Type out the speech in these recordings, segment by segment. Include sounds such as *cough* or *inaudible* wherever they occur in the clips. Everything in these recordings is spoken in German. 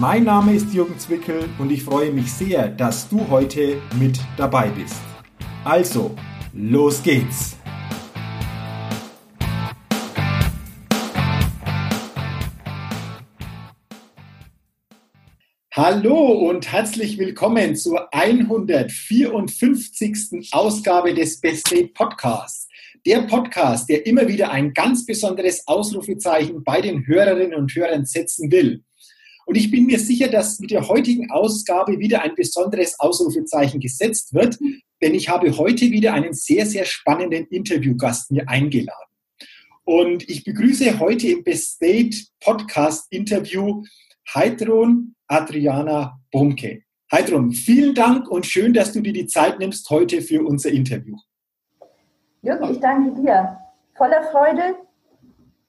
Mein Name ist Jürgen Zwickel und ich freue mich sehr, dass du heute mit dabei bist. Also, los geht's! Hallo und herzlich willkommen zur 154. Ausgabe des Best Day Podcasts. Der Podcast, der immer wieder ein ganz besonderes Ausrufezeichen bei den Hörerinnen und Hörern setzen will. Und ich bin mir sicher, dass mit der heutigen Ausgabe wieder ein besonderes Ausrufezeichen gesetzt wird, denn ich habe heute wieder einen sehr, sehr spannenden Interviewgast mir eingeladen. Und ich begrüße heute im Best State Podcast Interview Heidrun Adriana Bumke. Heidrun, vielen Dank und schön, dass du dir die Zeit nimmst heute für unser Interview. Jürgen, ich danke dir. Voller Freude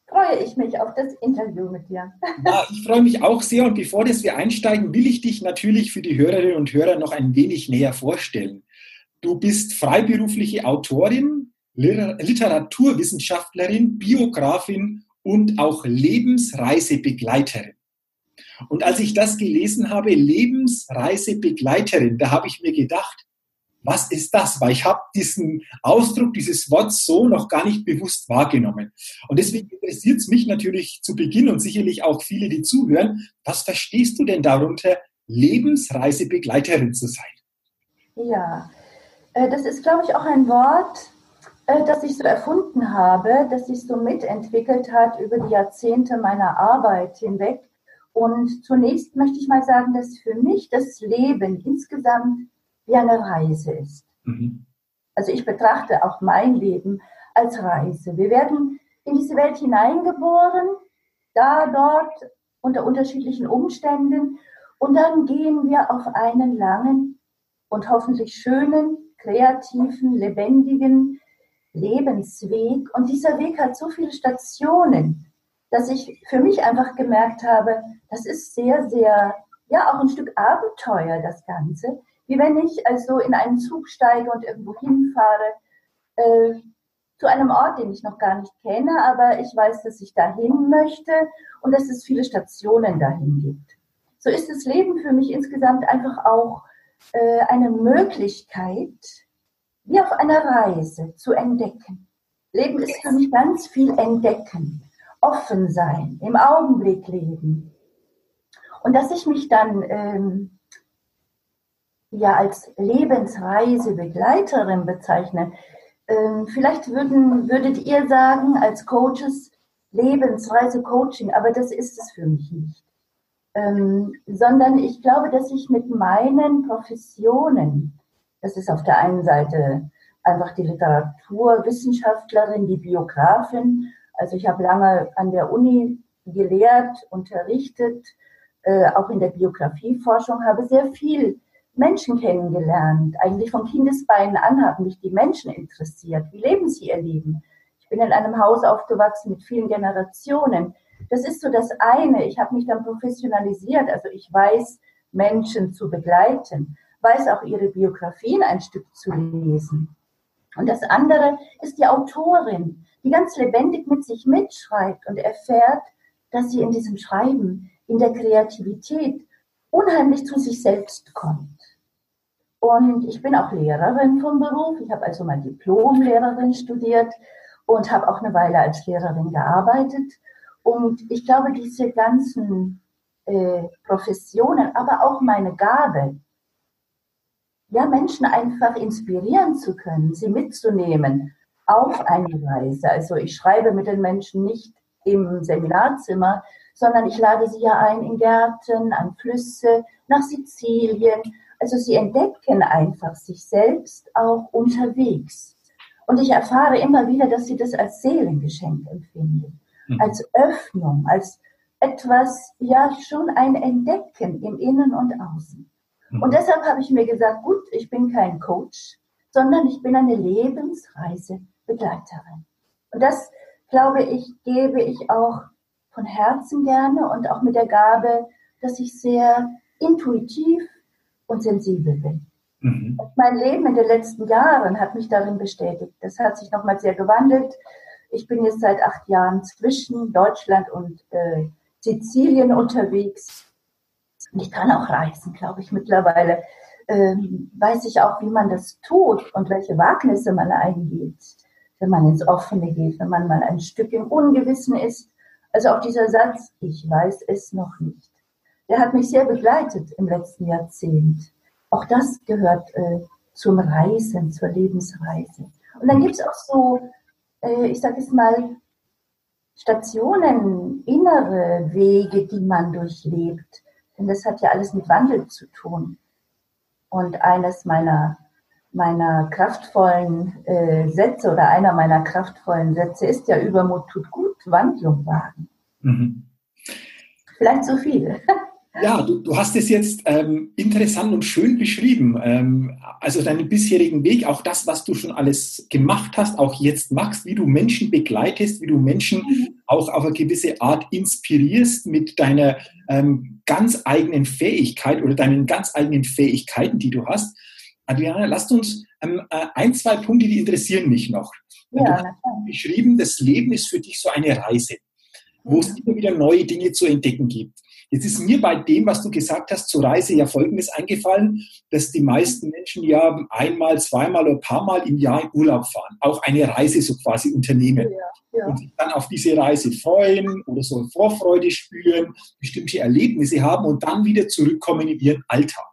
freue ich mich auf das Interview mit dir. *laughs* Ja, ich freue mich auch sehr und bevor das wir einsteigen, will ich dich natürlich für die Hörerinnen und Hörer noch ein wenig näher vorstellen. Du bist freiberufliche Autorin, Literaturwissenschaftlerin, Biografin und auch Lebensreisebegleiterin. Und als ich das gelesen habe, Lebensreisebegleiterin, da habe ich mir gedacht, was ist das? Weil ich habe diesen Ausdruck, dieses Wort so noch gar nicht bewusst wahrgenommen. Und deswegen interessiert es mich natürlich zu Beginn und sicherlich auch viele, die zuhören, was verstehst du denn darunter, Lebensreisebegleiterin zu sein? Ja, äh, das ist, glaube ich, auch ein Wort, äh, das ich so erfunden habe, das sich so mitentwickelt hat über die Jahrzehnte meiner Arbeit hinweg. Und zunächst möchte ich mal sagen, dass für mich das Leben insgesamt wie eine Reise ist. Mhm. Also ich betrachte auch mein Leben als Reise. Wir werden in diese Welt hineingeboren, da, dort, unter unterschiedlichen Umständen. Und dann gehen wir auf einen langen und hoffentlich schönen, kreativen, lebendigen Lebensweg. Und dieser Weg hat so viele Stationen, dass ich für mich einfach gemerkt habe, das ist sehr, sehr, ja, auch ein Stück Abenteuer, das Ganze wie wenn ich also in einen Zug steige und irgendwo hinfahre, äh, zu einem Ort, den ich noch gar nicht kenne, aber ich weiß, dass ich dahin möchte und dass es viele Stationen dahin gibt. So ist das Leben für mich insgesamt einfach auch äh, eine Möglichkeit, wie auf einer Reise zu entdecken. Leben ist für mich ganz viel entdecken, offen sein, im Augenblick leben. Und dass ich mich dann ähm, ja als Lebensreisebegleiterin bezeichne. Ähm, vielleicht würden, würdet ihr sagen, als Coaches, Lebensreise-Coaching, aber das ist es für mich nicht. Ähm, sondern ich glaube, dass ich mit meinen Professionen, das ist auf der einen Seite einfach die Literaturwissenschaftlerin, die Biografin, also ich habe lange an der Uni gelehrt, unterrichtet, äh, auch in der Biografieforschung, habe sehr viel Menschen kennengelernt. Eigentlich von Kindesbeinen an haben mich die Menschen interessiert. Wie leben sie ihr Leben? Ich bin in einem Haus aufgewachsen mit vielen Generationen. Das ist so das eine. Ich habe mich dann professionalisiert. Also ich weiß, Menschen zu begleiten, weiß auch ihre Biografien ein Stück zu lesen. Und das andere ist die Autorin, die ganz lebendig mit sich mitschreibt und erfährt, dass sie in diesem Schreiben, in der Kreativität unheimlich zu sich selbst kommt. Und ich bin auch Lehrerin vom Beruf. Ich habe also mal Diplom-Lehrerin studiert und habe auch eine Weile als Lehrerin gearbeitet. Und ich glaube, diese ganzen äh, Professionen, aber auch meine Gabe, ja, Menschen einfach inspirieren zu können, sie mitzunehmen auf eine Reise. Also ich schreibe mit den Menschen nicht im Seminarzimmer, sondern ich lade sie ja ein in Gärten, an Flüsse, nach Sizilien, also sie entdecken einfach sich selbst auch unterwegs. Und ich erfahre immer wieder, dass sie das als Seelengeschenk empfinden, mhm. als Öffnung, als etwas, ja schon ein Entdecken im Innen und Außen. Mhm. Und deshalb habe ich mir gesagt, gut, ich bin kein Coach, sondern ich bin eine Lebensreisebegleiterin. Und das, glaube ich, gebe ich auch von Herzen gerne und auch mit der Gabe, dass ich sehr intuitiv und sensibel bin. Mhm. Mein Leben in den letzten Jahren hat mich darin bestätigt. Das hat sich nochmal sehr gewandelt. Ich bin jetzt seit acht Jahren zwischen Deutschland und äh, Sizilien unterwegs. Und ich kann auch reisen, glaube ich, mittlerweile. Ähm, weiß ich auch, wie man das tut und welche Wagnisse man eingeht, wenn man ins Offene geht, wenn man mal ein Stück im Ungewissen ist. Also auch dieser Satz, ich weiß es noch nicht, der hat mich sehr begleitet im letzten Jahrzehnt. Auch das gehört äh, zum Reisen, zur Lebensreise. Und dann gibt es auch so, äh, ich sage es mal, Stationen, innere Wege, die man durchlebt. Denn das hat ja alles mit Wandel zu tun. Und eines meiner, meiner kraftvollen äh, Sätze oder einer meiner kraftvollen Sätze ist ja, Übermut tut gut, Wandlung wagen. Mhm. Vielleicht so viel. Ja, du, du hast es jetzt ähm, interessant und schön beschrieben. Ähm, also deinen bisherigen Weg, auch das, was du schon alles gemacht hast, auch jetzt machst, wie du Menschen begleitest, wie du Menschen mhm. auch auf eine gewisse Art inspirierst mit deiner ähm, ganz eigenen Fähigkeit oder deinen ganz eigenen Fähigkeiten, die du hast. Adriana, lasst uns ähm, äh, ein, zwei Punkte, die interessieren mich noch. Ja, du hast beschrieben, das Leben ist für dich so eine Reise, wo es immer wieder neue Dinge zu entdecken gibt. Jetzt ist mir bei dem, was du gesagt hast, zur Reise ja Folgendes eingefallen, dass die meisten Menschen ja einmal, zweimal oder ein paar Mal im Jahr in Urlaub fahren, auch eine Reise so quasi unternehmen ja, ja. und sich dann auf diese Reise freuen oder so Vorfreude spüren, bestimmte Erlebnisse haben und dann wieder zurückkommen in ihren Alltag.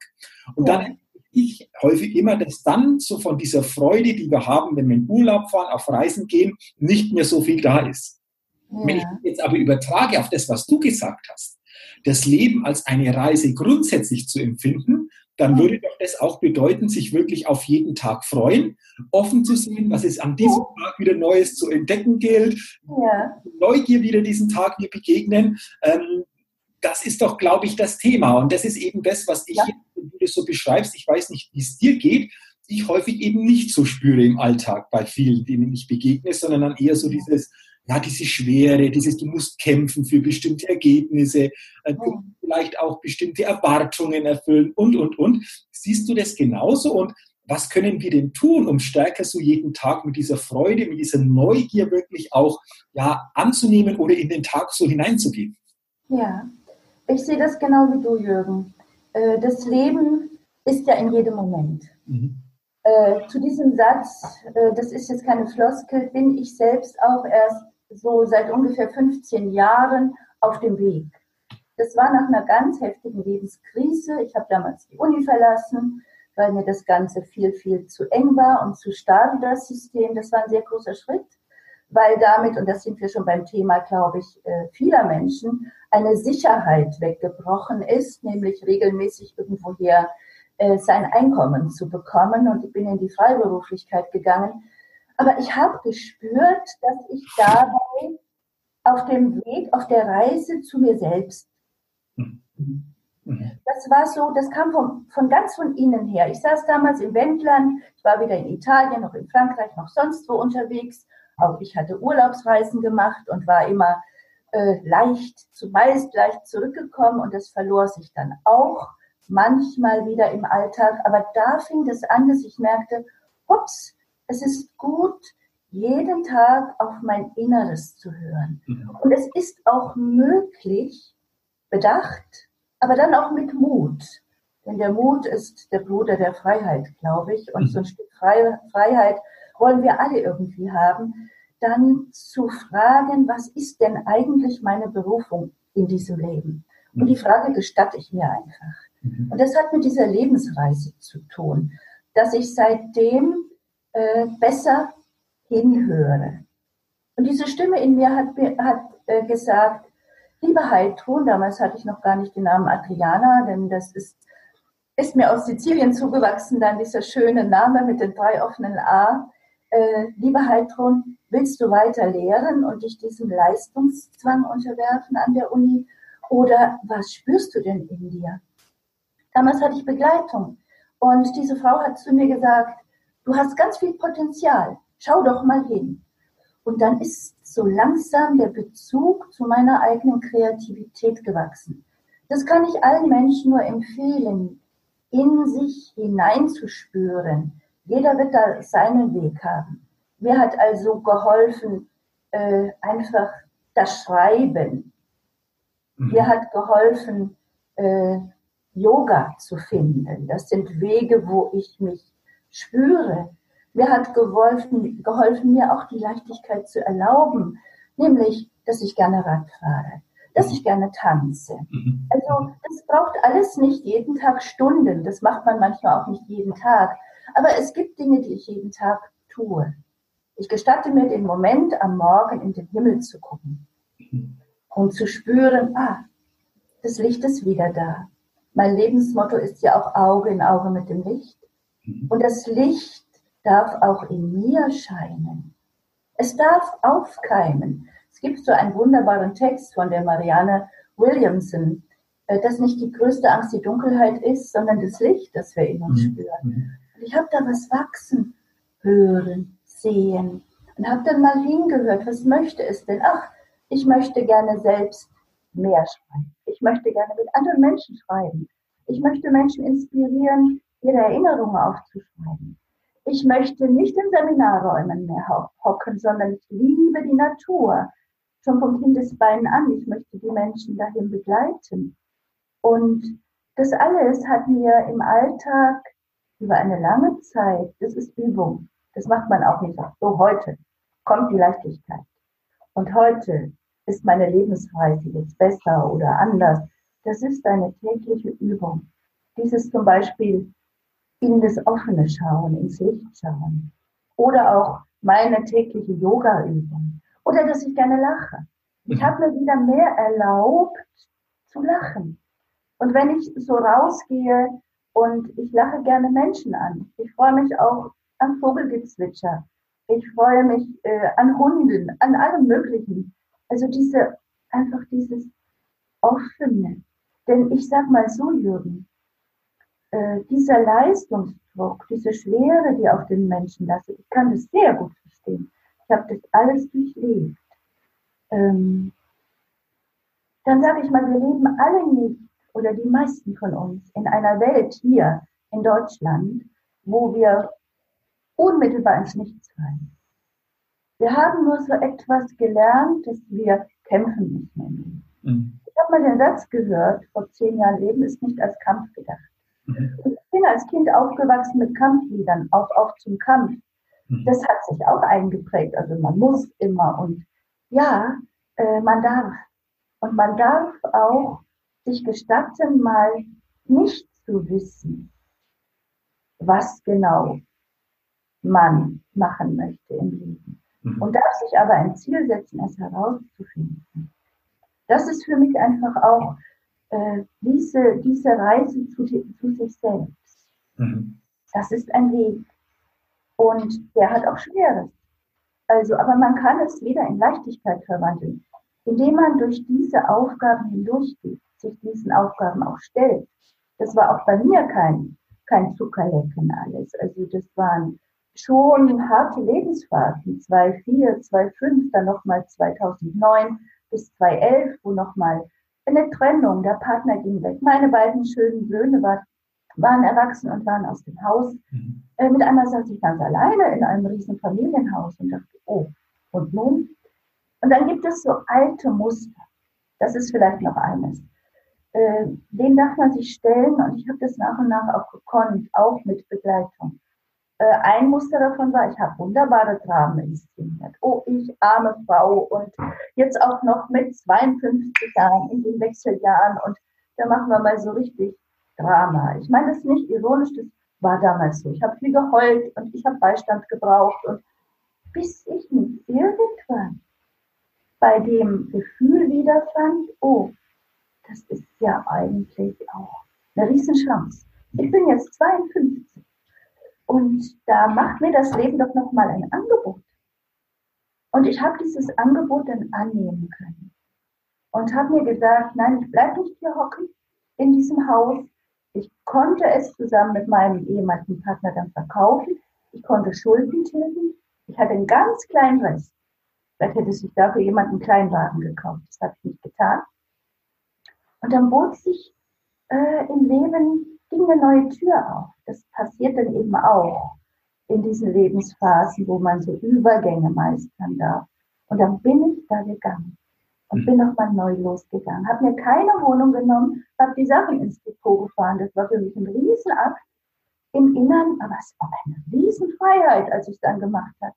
Und ja. dann ich häufig immer, dass dann so von dieser Freude, die wir haben, wenn wir in Urlaub fahren, auf Reisen gehen, nicht mehr so viel da ist. Wenn ich jetzt aber übertrage auf das, was du gesagt hast, das Leben als eine Reise grundsätzlich zu empfinden, dann würde doch das auch bedeuten, sich wirklich auf jeden Tag freuen, offen zu sehen, was es an diesem Tag wieder Neues zu entdecken gilt, ja. Neugier wieder diesen Tag mir begegnen. Ähm, das ist doch, glaube ich, das Thema. Und das ist eben das, was ich, ja. wenn du das so beschreibst, ich weiß nicht, wie es dir geht, ich häufig eben nicht so spüre im Alltag bei vielen, denen ich begegne, sondern dann eher so dieses, ja, diese Schwere, dieses, du musst kämpfen für bestimmte Ergebnisse, äh, du vielleicht auch bestimmte Erwartungen erfüllen und, und, und. Siehst du das genauso? Und was können wir denn tun, um stärker so jeden Tag mit dieser Freude, mit dieser Neugier wirklich auch ja, anzunehmen oder in den Tag so hineinzugehen? Ja, ich sehe das genau wie du, Jürgen. Äh, das Leben ist ja in jedem Moment. Mhm. Äh, zu diesem Satz, das ist jetzt keine Floskel, bin ich selbst auch erst so seit ungefähr 15 Jahren auf dem Weg. Das war nach einer ganz heftigen Lebenskrise. Ich habe damals die Uni verlassen, weil mir das Ganze viel, viel zu eng war und zu starr, das System. Das war ein sehr großer Schritt, weil damit, und das sind wir schon beim Thema, glaube ich, äh, vieler Menschen, eine Sicherheit weggebrochen ist, nämlich regelmäßig irgendwoher äh, sein Einkommen zu bekommen. Und ich bin in die Freiberuflichkeit gegangen aber ich habe gespürt, dass ich dabei auf dem Weg, auf der Reise zu mir selbst. Mhm. Das war so, das kam von, von ganz von innen her. Ich saß damals im Wendland, ich war wieder in Italien, noch in Frankreich, noch sonst wo unterwegs. Auch ich hatte Urlaubsreisen gemacht und war immer äh, leicht, zumeist leicht zurückgekommen und das verlor sich dann auch manchmal wieder im Alltag. Aber da fing das an, dass ich merkte, ups, es ist gut, jeden Tag auf mein Inneres zu hören. Mhm. Und es ist auch möglich, bedacht, aber dann auch mit Mut. Denn der Mut ist der Bruder der Freiheit, glaube ich. Und mhm. so ein Stück Freiheit wollen wir alle irgendwie haben. Dann zu fragen, was ist denn eigentlich meine Berufung in diesem Leben? Und mhm. die Frage gestatte ich mir einfach. Mhm. Und das hat mit dieser Lebensreise zu tun, dass ich seitdem äh, besser hinhöre. Und diese Stimme in mir hat, hat äh, gesagt, liebe Heidrun, damals hatte ich noch gar nicht den Namen Adriana, denn das ist, ist mir aus Sizilien zugewachsen, dann dieser schöne Name mit den drei offenen A. Äh, liebe Heidrun, willst du weiter lehren und dich diesem Leistungszwang unterwerfen an der Uni? Oder was spürst du denn in dir? Damals hatte ich Begleitung. Und diese Frau hat zu mir gesagt, du hast ganz viel Potenzial, schau doch mal hin. Und dann ist so langsam der Bezug zu meiner eigenen Kreativität gewachsen. Das kann ich allen Menschen nur empfehlen, in sich hineinzuspüren. Jeder wird da seinen Weg haben. Mir hat also geholfen, äh, einfach das Schreiben. Mhm. Mir hat geholfen, äh, Yoga zu finden. Das sind Wege, wo ich mich spüre. Mir hat geholfen, geholfen, mir auch die Leichtigkeit zu erlauben, nämlich, dass ich gerne Rad fahre, dass ich gerne tanze. Mhm. Also das braucht alles nicht jeden Tag Stunden. Das macht man manchmal auch nicht jeden Tag. Aber es gibt Dinge, die ich jeden Tag tue. Ich gestatte mir den Moment, am Morgen in den Himmel zu gucken mhm. und zu spüren, ah, das Licht ist wieder da. Mein Lebensmotto ist ja auch Auge in Auge mit dem Licht. Und das Licht darf auch in mir scheinen. Es darf aufkeimen. Es gibt so einen wunderbaren Text von der Marianne Williamson, äh, dass nicht die größte Angst die Dunkelheit ist, sondern das Licht, das wir in uns mhm. spüren. Mhm. Und ich habe da was wachsen, hören, sehen und habe dann mal hingehört, was möchte es denn? Ach, ich möchte gerne selbst mehr schreiben. Ich möchte gerne mit anderen Menschen schreiben. Ich möchte Menschen inspirieren, ihre Erinnerungen aufzuschreiben. Ich möchte nicht in Seminarräumen mehr hocken, sondern ich liebe die Natur. Schon vom Kindesbein an. Ich möchte die Menschen dahin begleiten. Und das alles hat mir im Alltag über eine lange Zeit, das ist Übung. Das macht man auch nicht so heute kommt die Leichtigkeit. Und heute ist meine Lebensweise jetzt besser oder anders. Das ist eine tägliche Übung. Dieses zum Beispiel in das offene Schauen, ins Licht schauen. Oder auch meine tägliche Yoga-Übung. Oder dass ich gerne lache. Ich habe mir wieder mehr erlaubt zu lachen. Und wenn ich so rausgehe und ich lache gerne Menschen an. Ich freue mich auch am Vogelgezwitscher. Ich freue mich äh, an Hunden, an allem Möglichen. Also diese, einfach dieses Offene. Denn ich sag mal so, Jürgen, äh, dieser Leistungsdruck, diese Schwere, die auf den Menschen lastet, ich kann das sehr gut verstehen. Ich habe das alles durchlebt. Ähm, dann sage ich mal, wir leben alle nicht oder die meisten von uns in einer Welt hier in Deutschland, wo wir unmittelbar ins Nichts fallen. Wir haben nur so etwas gelernt, dass wir kämpfen müssen. Mhm. Ich habe mal den Satz gehört, vor zehn Jahren, Leben ist nicht als Kampf gedacht. Mhm. Ich bin als Kind aufgewachsen mit Kampfliedern, auf, auf zum Kampf. Mhm. Das hat sich auch eingeprägt. Also man muss immer und ja, äh, man darf. Und man darf auch sich gestatten, mal nicht zu wissen, was genau man machen möchte im Leben. Mhm. Und darf sich aber ein Ziel setzen, es herauszufinden. Das ist für mich einfach auch äh, diese, diese Reise zu, zu sich selbst. Mhm. Das ist ein Weg. Und der hat auch Schweres. Also, aber man kann es wieder in Leichtigkeit verwandeln, indem man durch diese Aufgaben hindurchgeht, sich diesen Aufgaben auch stellt. Das war auch bei mir kein, kein Zuckerlecken alles. Also das waren schon harte Lebensphasen, 2004, 2005, dann nochmal 2009 bis 2011, wo nochmal eine Trennung, der Partner ging weg. Meine beiden schönen Söhne war, waren erwachsen und waren aus dem Haus. Mhm. Äh, mit einmal saß ich ganz alleine in einem riesen Familienhaus und dachte, oh, und nun? Und dann gibt es so alte Muster. Das ist vielleicht noch eines. Äh, den darf man sich stellen und ich habe das nach und nach auch gekonnt, auch mit Begleitung. Äh, ein Muster davon war, ich habe wunderbare Dramen inszeniert. Oh, ich arme Frau und jetzt auch noch mit 52 Jahren in den Wechseljahren und da machen wir mal so richtig Drama. Ich meine das ist nicht ironisch, das war damals so. Ich habe viel geheult und ich habe Beistand gebraucht und bis ich mich irgendwann bei dem Gefühl wiederfand, oh, das ist ja eigentlich auch eine Riesenchance. Ich bin jetzt 52 und da macht mir das Leben doch nochmal ein Angebot. Und ich habe dieses Angebot dann annehmen können. Und habe mir gesagt, nein, ich bleibe nicht hier hocken in diesem Haus. Ich konnte es zusammen mit meinem ehemaligen Partner dann verkaufen. Ich konnte Schulden tilgen. Ich hatte einen ganz kleinen Rest. Vielleicht hätte sich dafür jemand einen Kleinwagen gekauft. Das habe ich nicht getan. Und dann bot sich äh, im Leben, ging eine neue Tür auf. Das passiert dann eben auch in diesen Lebensphasen, wo man so Übergänge meistern darf. Und dann bin ich da gegangen und bin nochmal neu losgegangen. Habe mir keine Wohnung genommen, habe die Sachen ins Depot gefahren. Das war für mich ein Riesenakt im Innern, aber es war eine Riesenfreiheit, als ich es dann gemacht habe.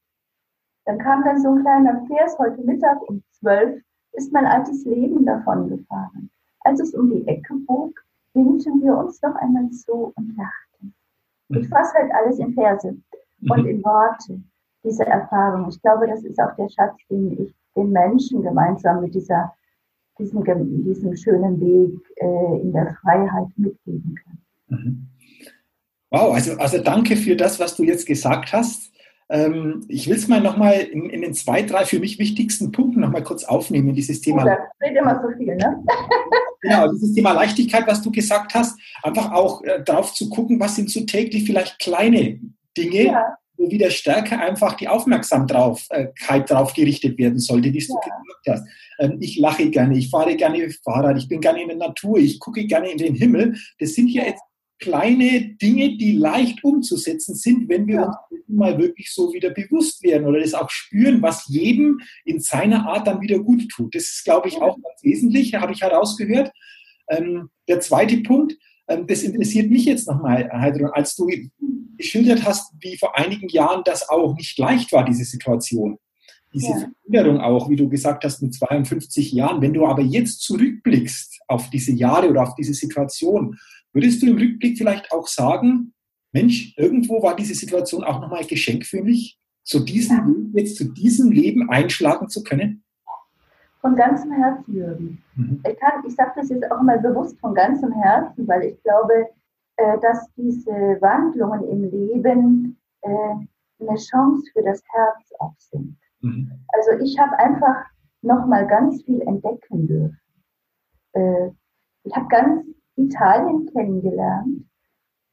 Dann kam dann so ein kleiner Vers, heute Mittag um zwölf ist mein altes Leben davon gefahren. Als es um die Ecke bog, winkten wir uns noch einmal zu und lachten. Ich mhm. fasse halt alles in Verse und mhm. in Worte, diese Erfahrung. Ich glaube, das ist auch der Schatz, den ich den Menschen gemeinsam mit dieser, diesem, diesem schönen Weg äh, in der Freiheit mitgeben kann. Mhm. Wow, also, also danke für das, was du jetzt gesagt hast. Ähm, ich will es mal nochmal in, in den zwei, drei für mich wichtigsten Punkten nochmal kurz aufnehmen, dieses Thema. Ja, das immer so viel, ne? *laughs* genau, dieses Thema Leichtigkeit, was du gesagt hast, einfach auch äh, darauf zu gucken, was sind so täglich vielleicht kleine Dinge, ja wo wieder stärker einfach die Aufmerksamkeit drauf gerichtet werden sollte, du ja. gesagt hast. Ähm, ich lache gerne, ich fahre gerne Fahrrad, ich bin gerne in der Natur, ich gucke gerne in den Himmel. Das sind ja jetzt kleine Dinge, die leicht umzusetzen sind, wenn wir ja. uns mal wirklich so wieder bewusst werden oder das auch spüren, was jedem in seiner Art dann wieder gut tut. Das ist, glaube ich, auch ganz wesentlich, habe ich herausgehört. Ähm, der zweite Punkt, ähm, das interessiert mich jetzt nochmal, Heidrun, als du geschildert hast, wie vor einigen Jahren das auch nicht leicht war, diese Situation. Diese ja. Veränderung auch, wie du gesagt hast, mit 52 Jahren. Wenn du aber jetzt zurückblickst auf diese Jahre oder auf diese Situation, würdest du im Rückblick vielleicht auch sagen, Mensch, irgendwo war diese Situation auch nochmal ein Geschenk für mich, zu diesem ja. jetzt zu diesem Leben einschlagen zu können? Von ganzem Herzen, Jürgen. Mhm. Ich, ich sage das jetzt auch mal bewusst von ganzem Herzen, weil ich glaube, äh, dass diese Wandlungen im Leben äh, eine Chance für das Herz auch sind. Mhm. Also ich habe einfach nochmal ganz viel entdecken dürfen. Äh, ich habe ganz Italien kennengelernt,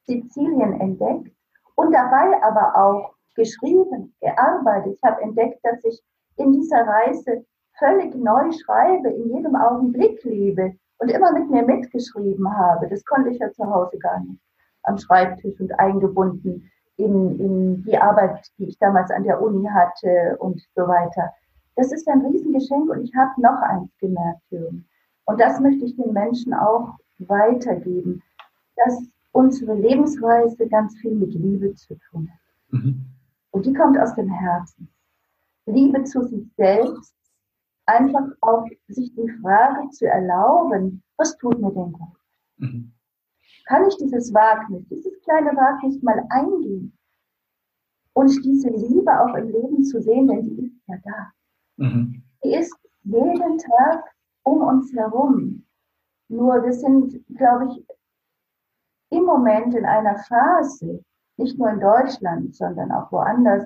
Sizilien entdeckt und dabei aber auch geschrieben, gearbeitet. Ich habe entdeckt, dass ich in dieser Reise völlig neu schreibe, in jedem Augenblick lebe und immer mit mir mitgeschrieben habe. Das konnte ich ja zu Hause gar nicht am Schreibtisch und eingebunden in, in die Arbeit, die ich damals an der Uni hatte und so weiter. Das ist ein Riesengeschenk und ich habe noch eins gemerkt, Jürgen. Und das möchte ich den Menschen auch weitergeben, dass unsere Lebensweise ganz viel mit Liebe zu tun hat. Mhm. Und die kommt aus dem Herzen. Liebe zu sich selbst, einfach auch sich die Frage zu erlauben, was tut mir denn gut? Mhm. Kann ich dieses Wagnis, dieses kleine Wagnis mal eingehen und diese Liebe auch im Leben zu sehen, denn die ist ja da. Mhm. Die ist jeden Tag um uns herum. Nur wir sind, glaube ich, im Moment in einer Phase, nicht nur in Deutschland, sondern auch woanders,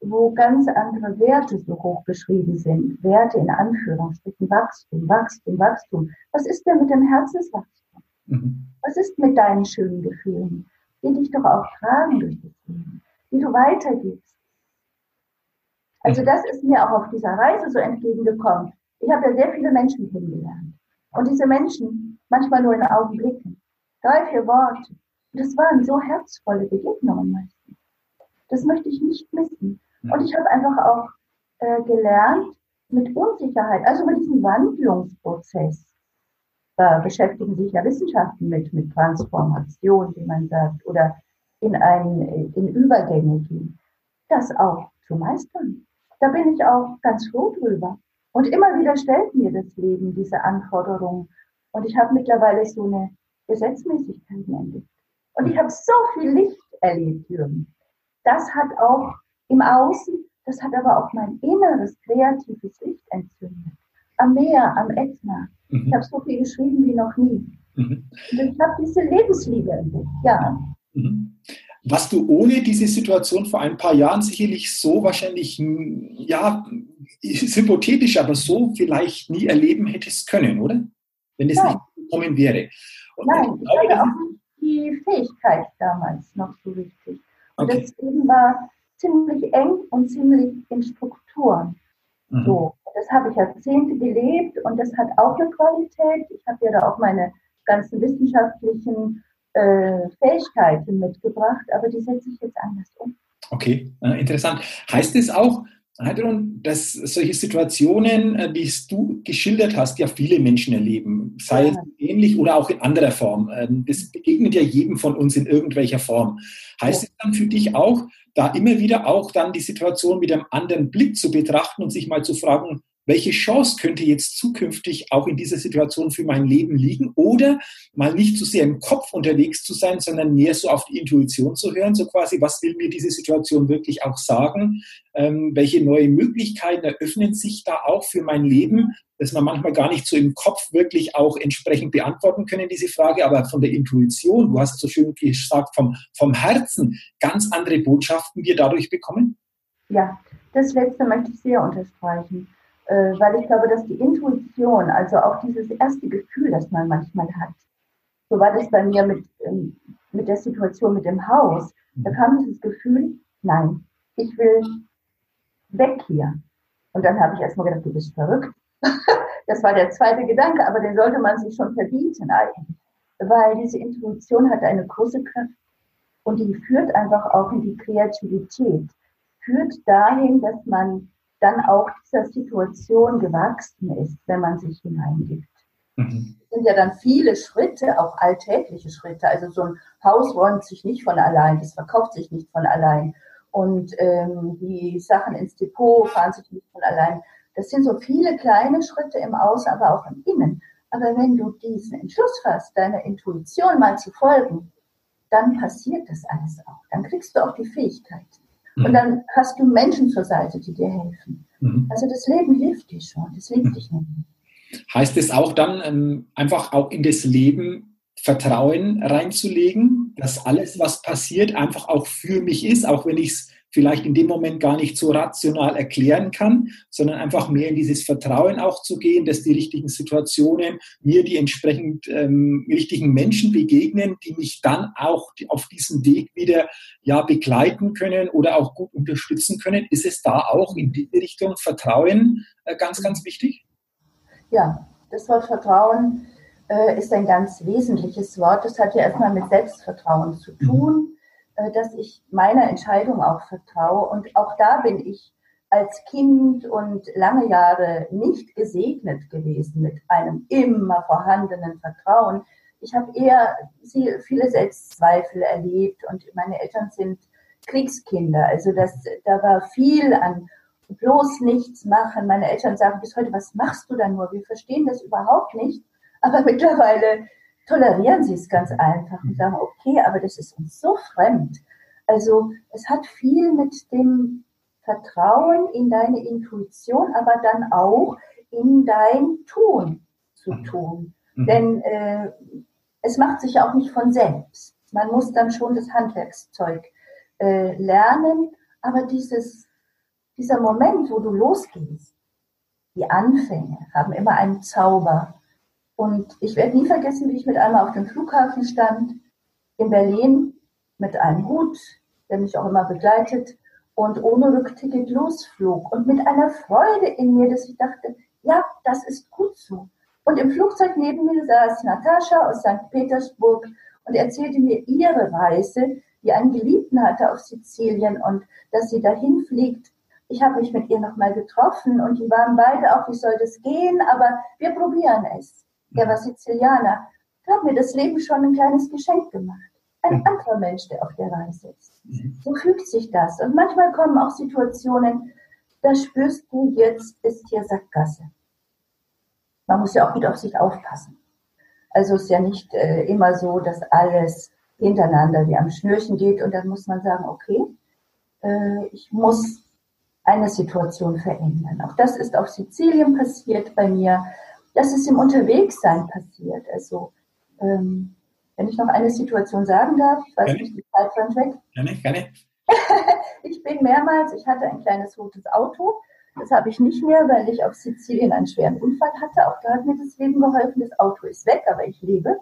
wo ganz andere Werte so hoch beschrieben sind. Werte in Anführungsstrichen, Wachstum, Wachstum, Wachstum. Was ist denn mit dem Herzenswachstum? Mhm. Was ist mit deinen schönen Gefühlen, die dich doch auch tragen durch das Leben, die du weitergibst? Also mhm. das ist mir auch auf dieser Reise so entgegengekommen. Ich habe ja sehr viele Menschen kennengelernt. Und diese Menschen, manchmal nur in Augenblicken, drei, vier Worte. Und das waren so herzvolle Begegnungen meistens. Das möchte ich nicht missen. Und ich habe einfach auch äh, gelernt, mit Unsicherheit, also mit diesem Wandlungsprozess, da beschäftigen sich ja Wissenschaften mit, mit Transformation, wie man sagt, oder in, ein, in Übergänge gehen, das auch zu meistern. Da bin ich auch ganz froh drüber. Und immer wieder stellt mir das Leben diese Anforderungen. Und ich habe mittlerweile so eine Gesetzmäßigkeit entdeckt. Und ich habe so viel Licht erlebt, Jürgen. Das hat auch im Außen, das hat aber auch mein inneres kreatives Licht entzündet. Am Meer, am Ätna. Mhm. Ich habe so viel geschrieben wie noch nie. Mhm. Und ich habe diese Lebensliebe entdeckt, ja. Mhm. Was du ohne diese Situation vor ein paar Jahren sicherlich so wahrscheinlich, ja, ist hypothetisch, aber so vielleicht nie erleben hättest können, oder? Wenn es Nein. nicht gekommen wäre. Und Nein, ich, glaube, auch die Fähigkeit damals noch so wichtig. Und okay. das Leben war ziemlich eng und ziemlich in Strukturen. Mhm. So, das habe ich Jahrzehnte gelebt und das hat auch eine Qualität. Ich habe ja da auch meine ganzen wissenschaftlichen äh, Fähigkeiten mitgebracht, aber die setze ich jetzt anders um. Okay, äh, interessant. Heißt es auch, Heidrun, dass solche Situationen, äh, wie es du geschildert hast, ja viele Menschen erleben, sei ja. es ähnlich oder auch in anderer Form. Ähm, das begegnet ja jedem von uns in irgendwelcher Form. Heißt ja. es dann für dich auch, da immer wieder auch dann die Situation mit einem anderen Blick zu betrachten und sich mal zu fragen, welche Chance könnte jetzt zukünftig auch in dieser Situation für mein Leben liegen oder mal nicht so sehr im Kopf unterwegs zu sein, sondern mehr so auf die Intuition zu hören, so quasi, was will mir diese Situation wirklich auch sagen, ähm, welche neue Möglichkeiten eröffnen sich da auch für mein Leben, dass man manchmal gar nicht so im Kopf wirklich auch entsprechend beantworten können, diese Frage, aber von der Intuition, du hast so schön gesagt, vom, vom Herzen, ganz andere Botschaften wir dadurch bekommen? Ja, das letzte möchte ich sehr unterstreichen. Äh, weil ich glaube, dass die Intuition, also auch dieses erste Gefühl, das man manchmal hat, so war das bei mir mit, ähm, mit der Situation mit dem Haus, da kam dieses Gefühl, nein, ich will weg hier. Und dann habe ich erstmal gedacht, du bist verrückt. *laughs* das war der zweite Gedanke, aber den sollte man sich schon verbieten eigentlich. Weil diese Intuition hat eine große Kraft und die führt einfach auch in die Kreativität, führt dahin, dass man dann auch dieser Situation gewachsen ist, wenn man sich hineingibt. Mhm. Es sind ja dann viele Schritte, auch alltägliche Schritte. Also so ein Haus räumt sich nicht von allein, das verkauft sich nicht von allein. Und ähm, die Sachen ins Depot fahren sich nicht von allein. Das sind so viele kleine Schritte im Außen, aber auch im Innen. Aber wenn du diesen Entschluss hast, deiner Intuition mal zu folgen, dann passiert das alles auch. Dann kriegst du auch die Fähigkeit. Und dann hast du Menschen zur Seite, die dir helfen. Mhm. Also das Leben hilft dir schon, das liebt mhm. dich nicht. Heißt es auch dann, ähm, einfach auch in das Leben Vertrauen reinzulegen, dass alles, was passiert, einfach auch für mich ist, auch wenn ich es vielleicht in dem Moment gar nicht so rational erklären kann, sondern einfach mehr in dieses Vertrauen auch zu gehen, dass die richtigen Situationen mir die entsprechend ähm, richtigen Menschen begegnen, die mich dann auch auf diesem Weg wieder ja begleiten können oder auch gut unterstützen können. Ist es da auch in diese Richtung Vertrauen äh, ganz, ganz wichtig? Ja, das Wort Vertrauen äh, ist ein ganz wesentliches Wort. Das hat ja erstmal mit Selbstvertrauen zu tun. Mhm dass ich meiner Entscheidung auch vertraue. Und auch da bin ich als Kind und lange Jahre nicht gesegnet gewesen mit einem immer vorhandenen Vertrauen. Ich habe eher viele Selbstzweifel erlebt und meine Eltern sind Kriegskinder. Also das, da war viel an bloß nichts machen. Meine Eltern sagen bis heute, was machst du da nur? Wir verstehen das überhaupt nicht. Aber mittlerweile tolerieren sie es ganz einfach und sagen, okay, aber das ist uns so fremd. Also es hat viel mit dem Vertrauen in deine Intuition, aber dann auch in dein Tun zu mhm. tun. Mhm. Denn äh, es macht sich auch nicht von selbst. Man muss dann schon das Handwerkszeug äh, lernen, aber dieses, dieser Moment, wo du losgehst, die Anfänge haben immer einen Zauber. Und ich werde nie vergessen, wie ich mit einmal auf dem Flughafen stand in Berlin mit einem Hut, der mich auch immer begleitet und ohne Rückticket losflog und mit einer Freude in mir, dass ich dachte, ja, das ist gut so. Und im Flugzeug neben mir saß Natascha aus St. Petersburg und erzählte mir ihre Reise, die einen Geliebten hatte auf Sizilien und dass sie dahin fliegt. Ich habe mich mit ihr nochmal getroffen und die waren beide auch, wie soll das gehen, aber wir probieren es der war Sizilianer, hat mir das Leben schon ein kleines Geschenk gemacht. Ein mhm. anderer Mensch, der auf der Reise ist. Mhm. So fühlt sich das. Und manchmal kommen auch Situationen, da spürst du, jetzt ist hier Sackgasse. Man muss ja auch wieder auf sich aufpassen. Also ist ja nicht äh, immer so, dass alles hintereinander wie am Schnürchen geht und dann muss man sagen, okay, äh, ich muss eine Situation verändern. Auch das ist auf Sizilien passiert bei mir das ist im Unterwegssein passiert. Also, ähm, wenn ich noch eine Situation sagen darf, ich weiß nicht, die Zeit rennt weg. *laughs* Gerne, gerne. ich bin mehrmals, ich hatte ein kleines rotes Auto. Das habe ich nicht mehr, weil ich auf Sizilien einen schweren Unfall hatte. Auch da hat mir das Leben geholfen. Das Auto ist weg, aber ich lebe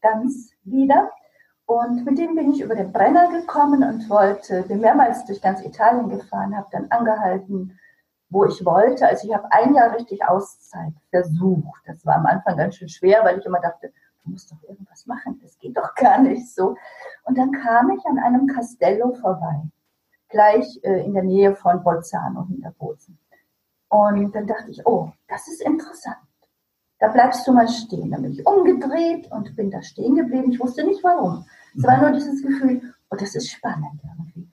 ganz wieder. Und mit dem bin ich über den Brenner gekommen und wollte, bin mehrmals durch ganz Italien gefahren, habe dann angehalten, wo ich wollte. Also ich habe ein Jahr richtig Auszeit versucht. Das war am Anfang ganz schön schwer, weil ich immer dachte, du musst doch irgendwas machen, das geht doch gar nicht so. Und dann kam ich an einem Castello vorbei, gleich äh, in der Nähe von Bolzano hinter Bozen. Und dann dachte ich, oh, das ist interessant. Da bleibst du mal stehen. Dann bin ich umgedreht und bin da stehen geblieben. Ich wusste nicht warum. Es war nur dieses Gefühl, oh, das ist spannend irgendwie.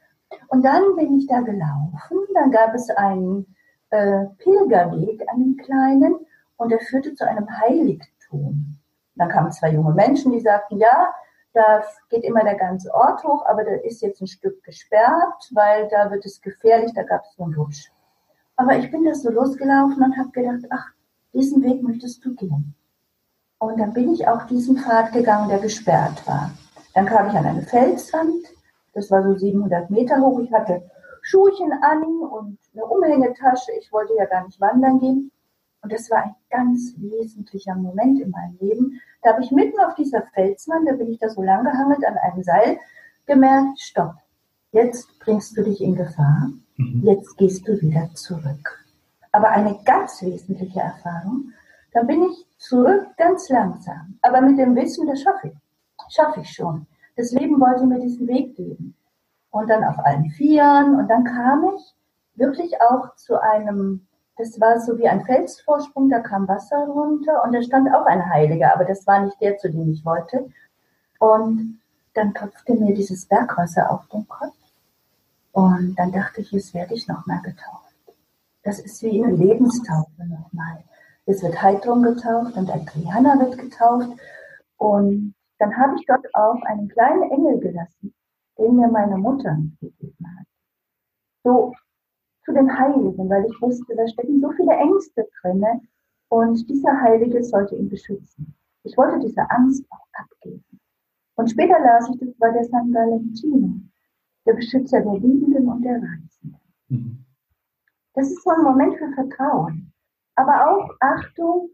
Und dann bin ich da gelaufen. Dann gab es einen äh, Pilgerweg, einen kleinen, und der führte zu einem Heiligtum. Dann kamen zwei junge Menschen, die sagten, ja, da geht immer der ganze Ort hoch, aber da ist jetzt ein Stück gesperrt, weil da wird es gefährlich, da gab es so einen Rutsch. Aber ich bin da so losgelaufen und habe gedacht, ach, diesen Weg möchtest du gehen. Und dann bin ich auch diesen Pfad gegangen, der gesperrt war. Dann kam ich an eine Felswand, das war so 700 Meter hoch. Ich hatte Schuhchen an und eine Umhängetasche. Ich wollte ja gar nicht wandern gehen. Und das war ein ganz wesentlicher Moment in meinem Leben. Da habe ich mitten auf dieser Felswand, da bin ich da so lang gehangelt an einem Seil, gemerkt, stopp, jetzt bringst du dich in Gefahr, mhm. jetzt gehst du wieder zurück. Aber eine ganz wesentliche Erfahrung, da bin ich zurück ganz langsam, aber mit dem Wissen, das schaffe ich, schaffe ich schon. Das Leben wollte mir diesen Weg geben. Und dann auf allen Vieren und dann kam ich wirklich auch zu einem das war so wie ein Felsvorsprung, da kam Wasser runter und da stand auch ein Heiliger, aber das war nicht der, zu dem ich wollte. Und dann tropfte mir dieses Bergwasser auf den Kopf und dann dachte ich, jetzt werde ich nochmal getauft. Das ist wie eine Lebenstaufe nochmal. Es wird Heidrun getauft und Adriana wird getauft und dann habe ich dort auch einen kleinen Engel gelassen, den mir meine Mutter gegeben hat. So zu den Heiligen, weil ich wusste, da stecken so viele Ängste drinne und dieser Heilige sollte ihn beschützen. Ich wollte diese Angst auch abgeben. Und später las ich, das war der San Valentino, der Beschützer der Liebenden und der Reisenden. Mhm. Das ist so ein Moment für Vertrauen. Aber auch Achtung,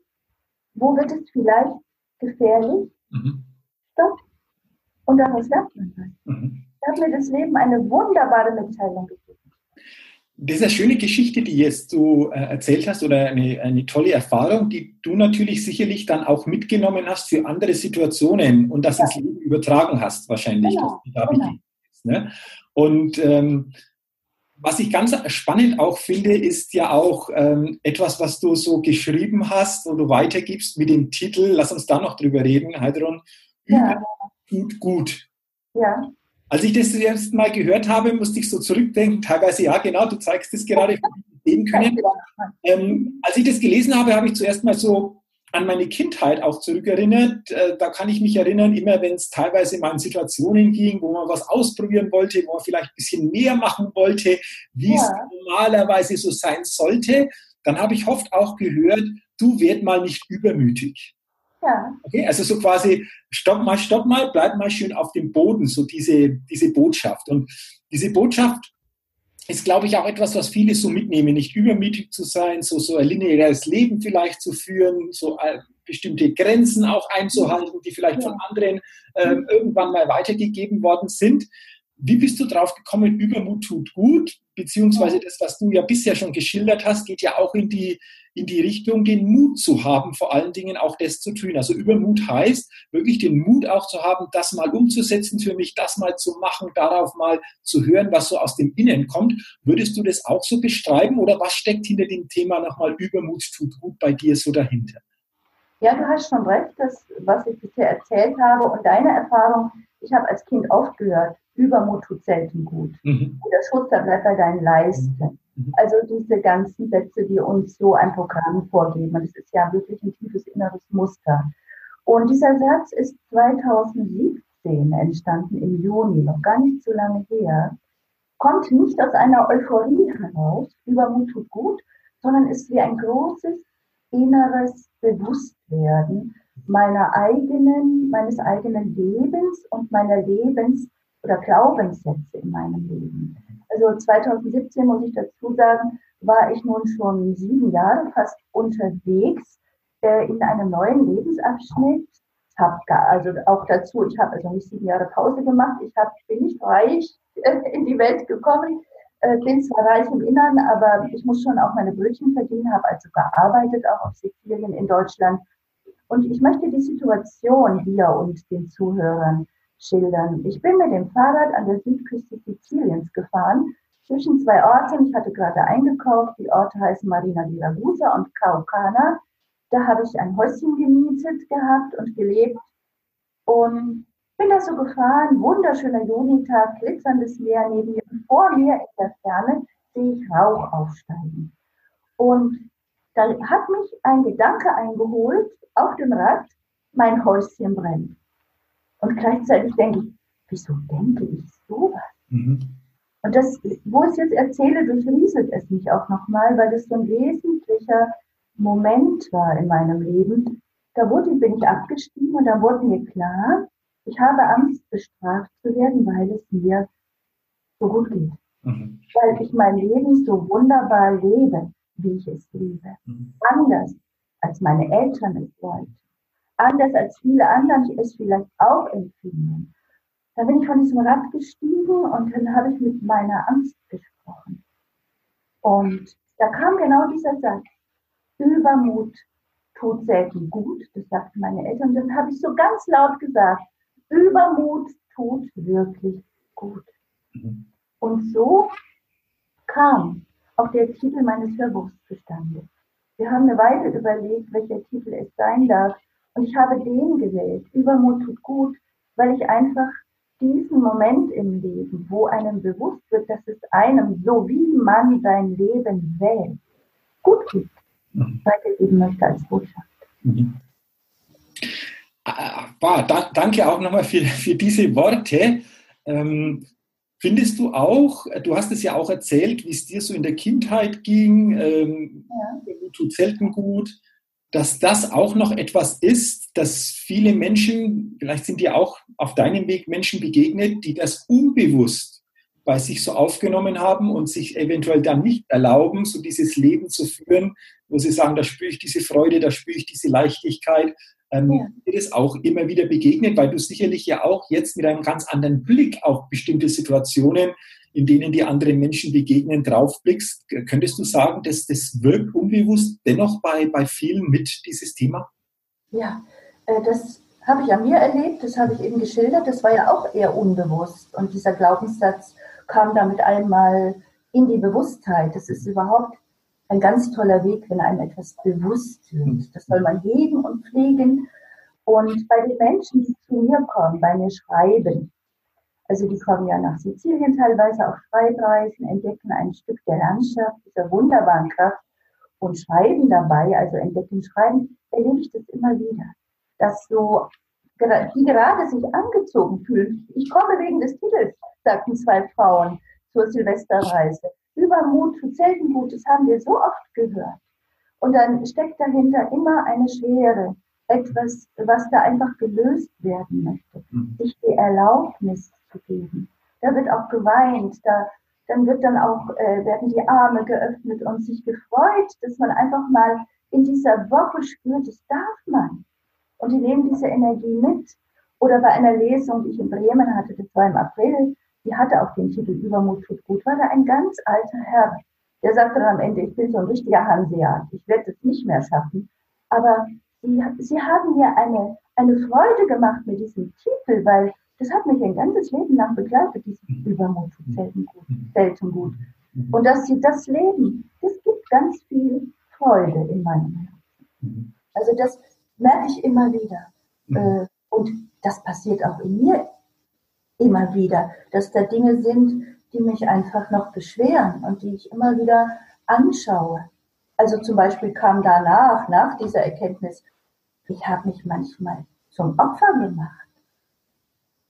wo wird es vielleicht gefährlich? Mhm. Stopp. Und daraus lernt man was. Mhm. Hat mir das Leben eine wunderbare Mitteilung gegeben. Das ist eine schöne Geschichte, die jetzt du äh, erzählt hast oder eine, eine tolle Erfahrung, die du natürlich sicherlich dann auch mitgenommen hast für andere Situationen und das ja. ins Leben übertragen hast wahrscheinlich. Genau. genau. ne? Und ähm, was ich ganz spannend auch finde, ist ja auch ähm, etwas, was du so geschrieben hast und du weitergibst mit dem Titel, lass uns da noch drüber reden, Heidron, ja. tut gut. Ja. Als ich das erst Mal gehört habe, musste ich so zurückdenken, teilweise ja, genau, du zeigst es gerade, sehen können. Ähm, als ich das gelesen habe, habe ich zuerst mal so an meine Kindheit auch zurückerinnert. Äh, da kann ich mich erinnern, immer wenn es teilweise mal in Situationen ging, wo man was ausprobieren wollte, wo man vielleicht ein bisschen mehr machen wollte, wie ja. es normalerweise so sein sollte, dann habe ich oft auch gehört, du werd mal nicht übermütig. Ja. Okay, also so quasi, stopp mal, stopp mal, bleib mal schön auf dem Boden, so diese, diese Botschaft. Und diese Botschaft ist, glaube ich, auch etwas, was viele so mitnehmen, nicht übermütig zu sein, so, so ein lineares Leben vielleicht zu führen, so äh, bestimmte Grenzen auch einzuhalten, die vielleicht ja. von anderen äh, irgendwann mal weitergegeben worden sind. Wie bist du drauf gekommen, Übermut tut gut, beziehungsweise das, was du ja bisher schon geschildert hast, geht ja auch in die, in die Richtung, den Mut zu haben, vor allen Dingen auch das zu tun. Also Übermut heißt, wirklich den Mut auch zu haben, das mal umzusetzen für mich, das mal zu machen, darauf mal zu hören, was so aus dem Innen kommt. Würdest du das auch so beschreiben oder was steckt hinter dem Thema nochmal Übermut tut gut bei dir so dahinter? Ja, du hast schon recht, das, was ich bisher erzählt habe und deine Erfahrung, ich habe als Kind oft gehört, Übermut tut selten gut. Mhm. Der Schutzer bleibt bei deinen Leisten. Mhm. Also diese ganzen Sätze, die uns so ein Programm vorgeben. Es ist ja wirklich ein tiefes inneres Muster. Und dieser Satz ist 2017 entstanden, im Juni, noch gar nicht so lange her. Kommt nicht aus einer Euphorie heraus, Übermut tut gut, sondern ist wie ein großes inneres Bewusstwerden meiner eigenen, meines eigenen Lebens und meiner Lebens- oder Glaubenssätze in meinem Leben. Also 2017 muss ich dazu sagen, war ich nun schon sieben Jahre fast unterwegs äh, in einem neuen Lebensabschnitt, habe also auch dazu, ich habe also nicht sieben Jahre Pause gemacht, ich hab, bin nicht reich *laughs* in die Welt gekommen, äh, bin zwar reich im Innern, aber ich muss schon auch meine Brötchen verdienen, habe also gearbeitet, auch auf Sizilien in Deutschland. Und ich möchte die Situation hier und den Zuhörern schildern. Ich bin mit dem Fahrrad an der Südküste Siziliens gefahren, zwischen zwei Orten. Ich hatte gerade eingekauft. Die Orte heißen Marina di Ragusa und Caucana. Da habe ich ein Häuschen gemietet gehabt und gelebt. Und bin da so gefahren, wunderschöner Junitag, glitzerndes Meer neben mir. Vor mir in der Ferne sehe ich Rauch aufsteigen. Und da hat mich ein Gedanke eingeholt auf dem Rad, mein Häuschen brennt. Und gleichzeitig denke ich, wieso denke ich sowas? Mhm. Und das, wo ich es jetzt erzähle, durchrieselt es mich auch nochmal, weil das so ein wesentlicher Moment war in meinem Leben. Da wurde, bin ich abgestiegen und da wurde mir klar, ich habe Angst, bestraft zu werden, weil es mir so gut geht. Mhm. Weil ich mein Leben so wunderbar lebe, wie ich es liebe. Mhm. Anders als meine Eltern es wollten. Anders als viele andere es vielleicht auch empfinden. Da bin ich von diesem Rad gestiegen und dann habe ich mit meiner Angst gesprochen. Und da kam genau dieser Satz. Übermut tut selten gut, das sagten meine Eltern. Dann habe ich so ganz laut gesagt, Übermut tut wirklich gut. Mhm. Und so kam auch der Titel meines Hörbuchs zustande. Wir haben eine Weile überlegt, welcher Titel es sein darf. Und ich habe den gewählt. Übermut tut gut, weil ich einfach diesen Moment im Leben, wo einem bewusst wird, dass es einem, so wie man sein Leben wählt, gut geht, mhm. weitergeben möchte als Botschaft. Mhm. Ah, da, danke auch nochmal für, für diese Worte. Ähm, findest du auch, du hast es ja auch erzählt, wie es dir so in der Kindheit ging, ähm, ja. tut selten gut dass das auch noch etwas ist, dass viele Menschen, vielleicht sind dir auch auf deinem Weg Menschen begegnet, die das unbewusst bei sich so aufgenommen haben und sich eventuell dann nicht erlauben, so dieses Leben zu führen, wo sie sagen, da spüre ich diese Freude, da spüre ich diese Leichtigkeit. Ähm, ja. Dir das auch immer wieder begegnet, weil du sicherlich ja auch jetzt mit einem ganz anderen Blick auf bestimmte Situationen in denen die anderen Menschen begegnen, draufblickst, könntest du sagen, dass das wirkt unbewusst dennoch bei, bei vielen mit, dieses Thema? Ja, äh, das habe ich an mir erlebt, das habe ich eben geschildert, das war ja auch eher unbewusst. Und dieser Glaubenssatz kam damit einmal in die Bewusstheit. Das ist überhaupt ein ganz toller Weg, wenn einem etwas bewusst wird. Das soll man hegen und pflegen. Und bei den Menschen, die zu mir kommen, bei mir schreiben, also die kommen ja nach Sizilien teilweise auf Schreibreisen, entdecken ein Stück der Landschaft, dieser wunderbaren Kraft und schreiben dabei, also entdecken, schreiben, erlebe ich das immer wieder. Dass so, die gerade sich angezogen fühlen. Ich komme wegen des Titels, sagten zwei Frauen zur Silvesterreise. Übermut zu selten gut, das haben wir so oft gehört. Und dann steckt dahinter immer eine Schwere, etwas, was da einfach gelöst werden möchte. Mhm. Sich die Erlaubnis zu geben. Da wird auch geweint, da, dann wird dann auch, äh, werden die Arme geöffnet und sich gefreut, dass man einfach mal in dieser Woche spürt, das darf man. Und die nehmen diese Energie mit. Oder bei einer Lesung, die ich in Bremen hatte, das war im April, die hatte auch den Titel Übermut tut gut, war da ein ganz alter Herr. Der sagte dann am Ende, ich bin so ein richtiger Hanseat, ich werde es nicht mehr schaffen. Aber sie, sie haben mir eine, eine Freude gemacht mit diesem Titel, weil das hat mich ein ganzes Leben lang begleitet, dieses mhm. Übermut mhm. selten gut, selten gut. Mhm. Und dass sie das leben, das gibt ganz viel Freude in meinem Herzen. Also das merke ich immer wieder. Äh, und das passiert auch in mir immer wieder, dass da Dinge sind, die mich einfach noch beschweren und die ich immer wieder anschaue. Also zum Beispiel kam danach, nach dieser Erkenntnis, ich habe mich manchmal zum Opfer gemacht.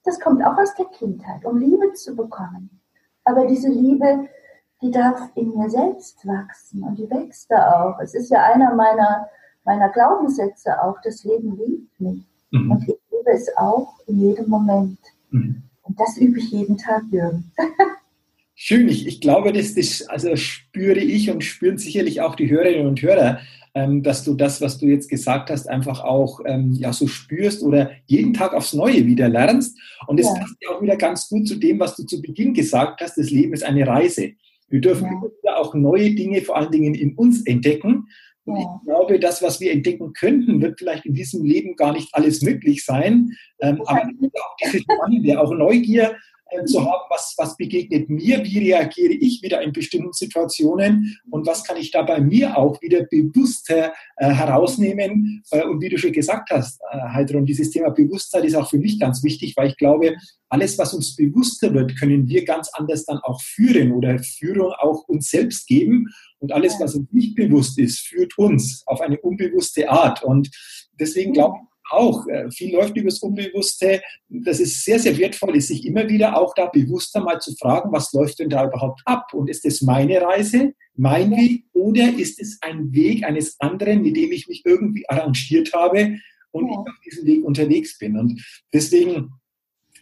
Das kommt auch aus der Kindheit, um Liebe zu bekommen. Aber diese Liebe, die darf in mir selbst wachsen und die wächst da auch. Es ist ja einer meiner, meiner Glaubenssätze auch, das Leben liebt mich. Mhm. Und ich liebe es auch in jedem Moment. Mhm. Und das übe ich jeden Tag, Jürgen. Schön, ich, ich glaube, das, das also spüre ich und spüren sicherlich auch die Hörerinnen und Hörer. Ähm, dass du das, was du jetzt gesagt hast, einfach auch ähm, ja so spürst oder jeden Tag aufs Neue wieder lernst. Und es ja. passt ja auch wieder ganz gut zu dem, was du zu Beginn gesagt hast. Das Leben ist eine Reise. Wir dürfen ja. auch neue Dinge, vor allen Dingen in uns entdecken. Und ja. ich glaube, das, was wir entdecken könnten, wird vielleicht in diesem Leben gar nicht alles möglich sein. Ähm, aber auch diese Spannende, auch Neugier, äh, zu haben, was, was begegnet mir, wie reagiere ich wieder in bestimmten Situationen und was kann ich da bei mir auch wieder bewusster äh, herausnehmen. Äh, und wie du schon gesagt hast, äh, Heidrun, dieses Thema Bewusstheit ist auch für mich ganz wichtig, weil ich glaube, alles, was uns bewusster wird, können wir ganz anders dann auch führen oder Führung auch uns selbst geben. Und alles, was uns nicht bewusst ist, führt uns auf eine unbewusste Art. Und deswegen glaube ich, auch. Äh, viel läuft übers Unbewusste. Das ist sehr, sehr wertvoll, ist sich immer wieder auch da bewusster mal zu fragen, was läuft denn da überhaupt ab? Und ist es meine Reise, mein Weg oder ist es ein Weg eines anderen, mit dem ich mich irgendwie arrangiert habe und ja. ich auf diesem Weg unterwegs bin? Und deswegen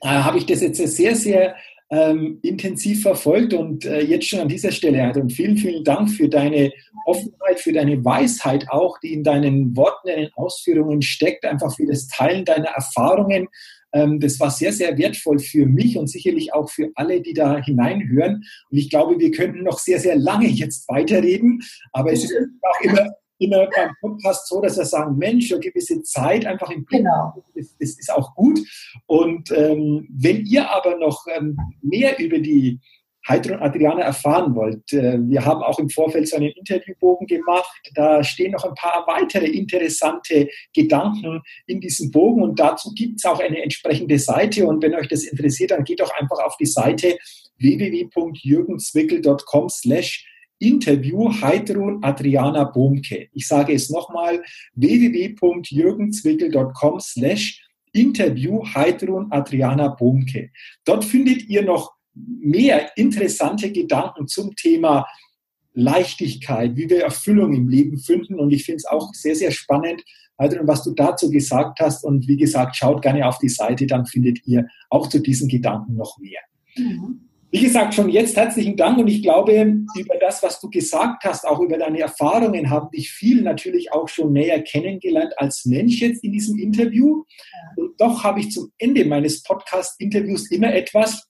äh, habe ich das jetzt sehr, sehr ähm, intensiv verfolgt und äh, jetzt schon an dieser Stelle, und vielen, vielen Dank für deine Offenheit, für deine Weisheit auch, die in deinen Worten, in den Ausführungen steckt, einfach für das Teilen deiner Erfahrungen. Ähm, das war sehr, sehr wertvoll für mich und sicherlich auch für alle, die da hineinhören. Und ich glaube, wir könnten noch sehr, sehr lange jetzt weiterreden, aber es ist auch immer immer beim Podcast so, dass wir sagen, Mensch, eine gewisse Zeit einfach im Blick, genau. das, das ist auch gut. Und ähm, wenn ihr aber noch ähm, mehr über die Heidrun Adriana erfahren wollt, äh, wir haben auch im Vorfeld so einen Interviewbogen gemacht. Da stehen noch ein paar weitere interessante Gedanken in diesem Bogen und dazu gibt es auch eine entsprechende Seite. Und wenn euch das interessiert, dann geht doch einfach auf die Seite www.jürgenzwickel.com slash Interview Heidrun Adriana Bohmke. Ich sage es nochmal, www.jürgenzwickel.com slash Interview Heidrun Adriana Bohmke. Dort findet ihr noch mehr interessante Gedanken zum Thema Leichtigkeit, wie wir Erfüllung im Leben finden. Und ich finde es auch sehr, sehr spannend, Heidrun, was du dazu gesagt hast. Und wie gesagt, schaut gerne auf die Seite, dann findet ihr auch zu diesen Gedanken noch mehr. Mhm. Wie gesagt, schon jetzt herzlichen Dank und ich glaube, über das, was du gesagt hast, auch über deine Erfahrungen, haben dich viel natürlich auch schon näher kennengelernt als Mensch jetzt in diesem Interview. Und doch habe ich zum Ende meines Podcast-Interviews immer etwas,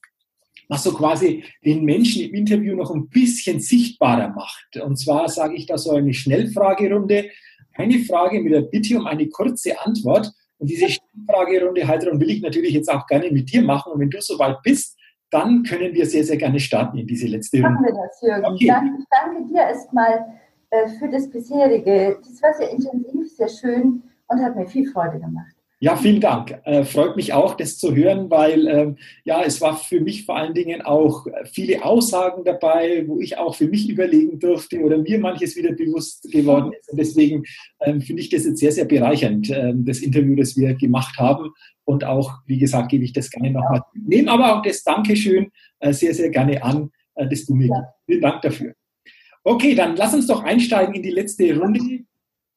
was so quasi den Menschen im Interview noch ein bisschen sichtbarer macht. Und zwar sage ich da so eine Schnellfragerunde, eine Frage mit der Bitte um eine kurze Antwort. Und diese Schnellfragerunde, Heidrun, will ich natürlich jetzt auch gerne mit dir machen. Und wenn du soweit bist, dann können wir sehr, sehr gerne starten in diese letzte Runde. Machen wir das, Jürgen. Okay. Danke, danke dir erstmal äh, für das bisherige. Das war sehr intensiv, sehr schön und hat mir viel Freude gemacht. Ja, vielen Dank. Äh, freut mich auch, das zu hören, weil äh, ja, es war für mich vor allen Dingen auch viele Aussagen dabei, wo ich auch für mich überlegen durfte oder mir manches wieder bewusst geworden ist. Und deswegen ähm, finde ich das jetzt sehr, sehr bereichernd, äh, das Interview, das wir gemacht haben. Und auch, wie gesagt, gebe ich das gerne nochmal. Nehme aber auch das Dankeschön äh, sehr, sehr gerne an, äh, das du mir ja. Vielen Dank dafür. Okay, dann lass uns doch einsteigen in die letzte Runde,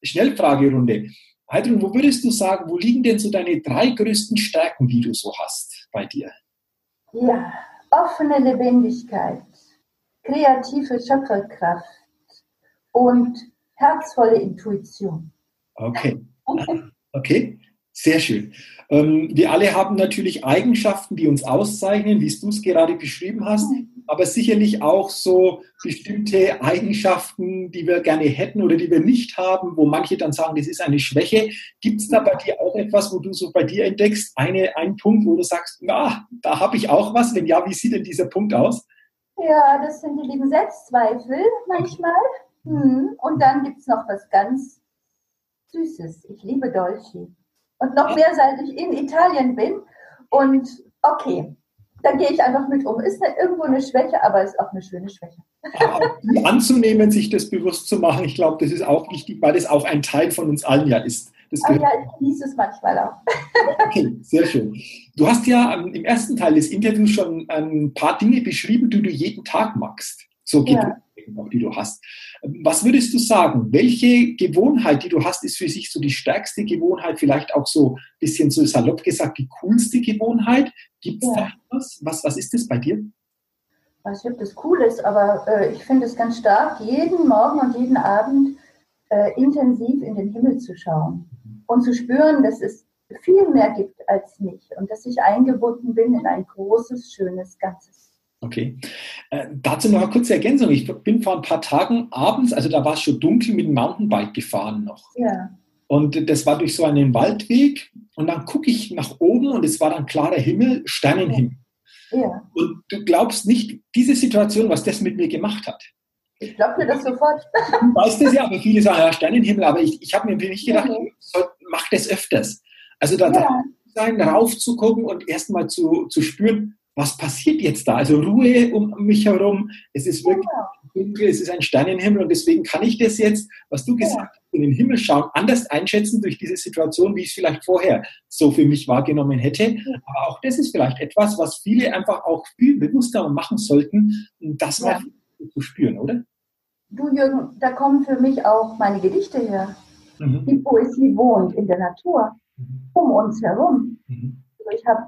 Schnellfragerunde. Heidrun, wo würdest du sagen, wo liegen denn so deine drei größten Stärken, die du so hast bei dir? Ja, offene Lebendigkeit, kreative Schöpferkraft und herzvolle Intuition. Okay. *laughs* Okay. Sehr schön. Ähm, wir alle haben natürlich Eigenschaften, die uns auszeichnen, wie du es gerade beschrieben hast, aber sicherlich auch so bestimmte Eigenschaften, die wir gerne hätten oder die wir nicht haben, wo manche dann sagen, das ist eine Schwäche. Gibt es da bei dir auch etwas, wo du so bei dir entdeckst, eine, einen Punkt, wo du sagst, na, da habe ich auch was? Wenn ja, wie sieht denn dieser Punkt aus? Ja, das sind die lieben Selbstzweifel manchmal. Hm. Und dann gibt es noch was ganz Süßes. Ich liebe Dolce und noch mehr, seit ich in Italien bin. Und okay, dann gehe ich einfach mit um. Ist irgendwo eine Schwäche, aber ist auch eine schöne Schwäche. anzunehmen, sich das bewusst zu machen, ich glaube, das ist auch wichtig, weil das auch ein Teil von uns allen ja ist. Das ah, ja, ich genieße es manchmal auch. okay, sehr schön. Du hast ja im ersten Teil des Interviews schon ein paar Dinge beschrieben, die du jeden Tag magst. So geht ja auch, die du hast. Was würdest du sagen? Welche Gewohnheit, die du hast, ist für sich so die stärkste Gewohnheit, vielleicht auch so ein bisschen so salopp gesagt, die coolste Gewohnheit? Gibt es ja. da etwas? Was, was ist das bei dir? Ich weiß nicht, ob das cool ist, aber äh, ich finde es ganz stark, jeden Morgen und jeden Abend äh, intensiv in den Himmel zu schauen und zu spüren, dass es viel mehr gibt als mich und dass ich eingebunden bin in ein großes, schönes Ganzes. Okay. Äh, dazu noch eine kurze Ergänzung. Ich bin vor ein paar Tagen abends, also da war es schon dunkel, mit dem Mountainbike gefahren noch. Ja. Und das war durch so einen Waldweg und dann gucke ich nach oben und es war dann klarer Himmel, Sternenhimmel. Ja. Und du glaubst nicht, diese Situation, was das mit mir gemacht hat. Ich glaube dir das sofort. Du weißt es ja, aber viele sagen, ja, Sternenhimmel, aber ich, ich habe mir nicht gedacht, mhm. mach das öfters. Also da ja. sein, rauf zu gucken und erstmal zu, zu spüren, was passiert jetzt da? Also Ruhe um mich herum, es ist wirklich dunkel, es ist ein Sternenhimmel und deswegen kann ich das jetzt, was du gesagt hast, in den Himmel schauen, anders einschätzen durch diese Situation, wie ich es vielleicht vorher so für mich wahrgenommen hätte. Aber auch das ist vielleicht etwas, was viele einfach auch viel bewusster machen sollten, das mal ja. zu spüren, oder? Du Jürgen, da kommen für mich auch meine Gedichte her. Mhm. Die Poesie wohnt in der Natur, mhm. um uns herum. Mhm. Also ich habe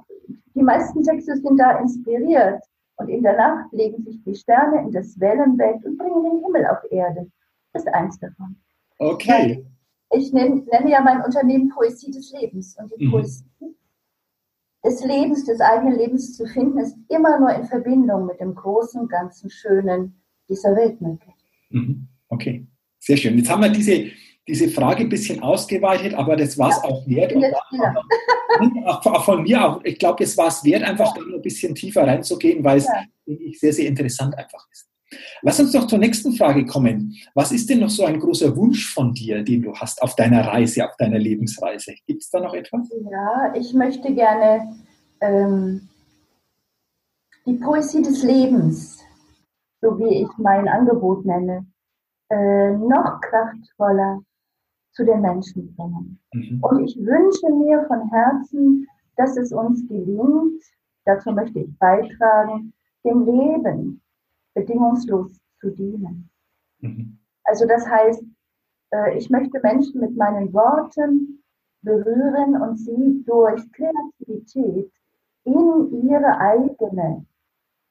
die meisten Texte sind da inspiriert. Und in der Nacht legen sich die Sterne in das Wellenbett und bringen den Himmel auf Erde. Das ist eins davon. Okay. Ich nenne, nenne, ja mein Unternehmen Poesie des Lebens. Und die mhm. Poesie des Lebens, des eigenen Lebens zu finden, ist immer nur in Verbindung mit dem großen, ganzen Schönen dieser Welt möglich. Mhm. Okay, sehr schön. Jetzt haben wir diese diese Frage ein bisschen ausgeweitet, aber das war es ja, auch wert. auch, auch, von mir auch, ich glaube, es war es wert, einfach da ein bisschen tiefer reinzugehen, weil es ja. sehr, sehr interessant einfach ist. Lass uns doch zur nächsten Frage kommen. Was ist denn noch so ein großer Wunsch von dir, den du hast auf deiner Reise, auf deiner Lebensreise? Gibt es da noch etwas? Ja, ich möchte gerne ähm, die Poesie des Lebens, so wie ich mein Angebot nenne, äh, noch kraftvoller zu den Menschen bringen. Mhm. Und ich wünsche mir von Herzen, dass es uns gelingt, dazu möchte ich beitragen, dem Leben bedingungslos zu dienen. Mhm. Also das heißt, äh, ich möchte Menschen mit meinen Worten berühren und sie durch Kreativität in ihre eigene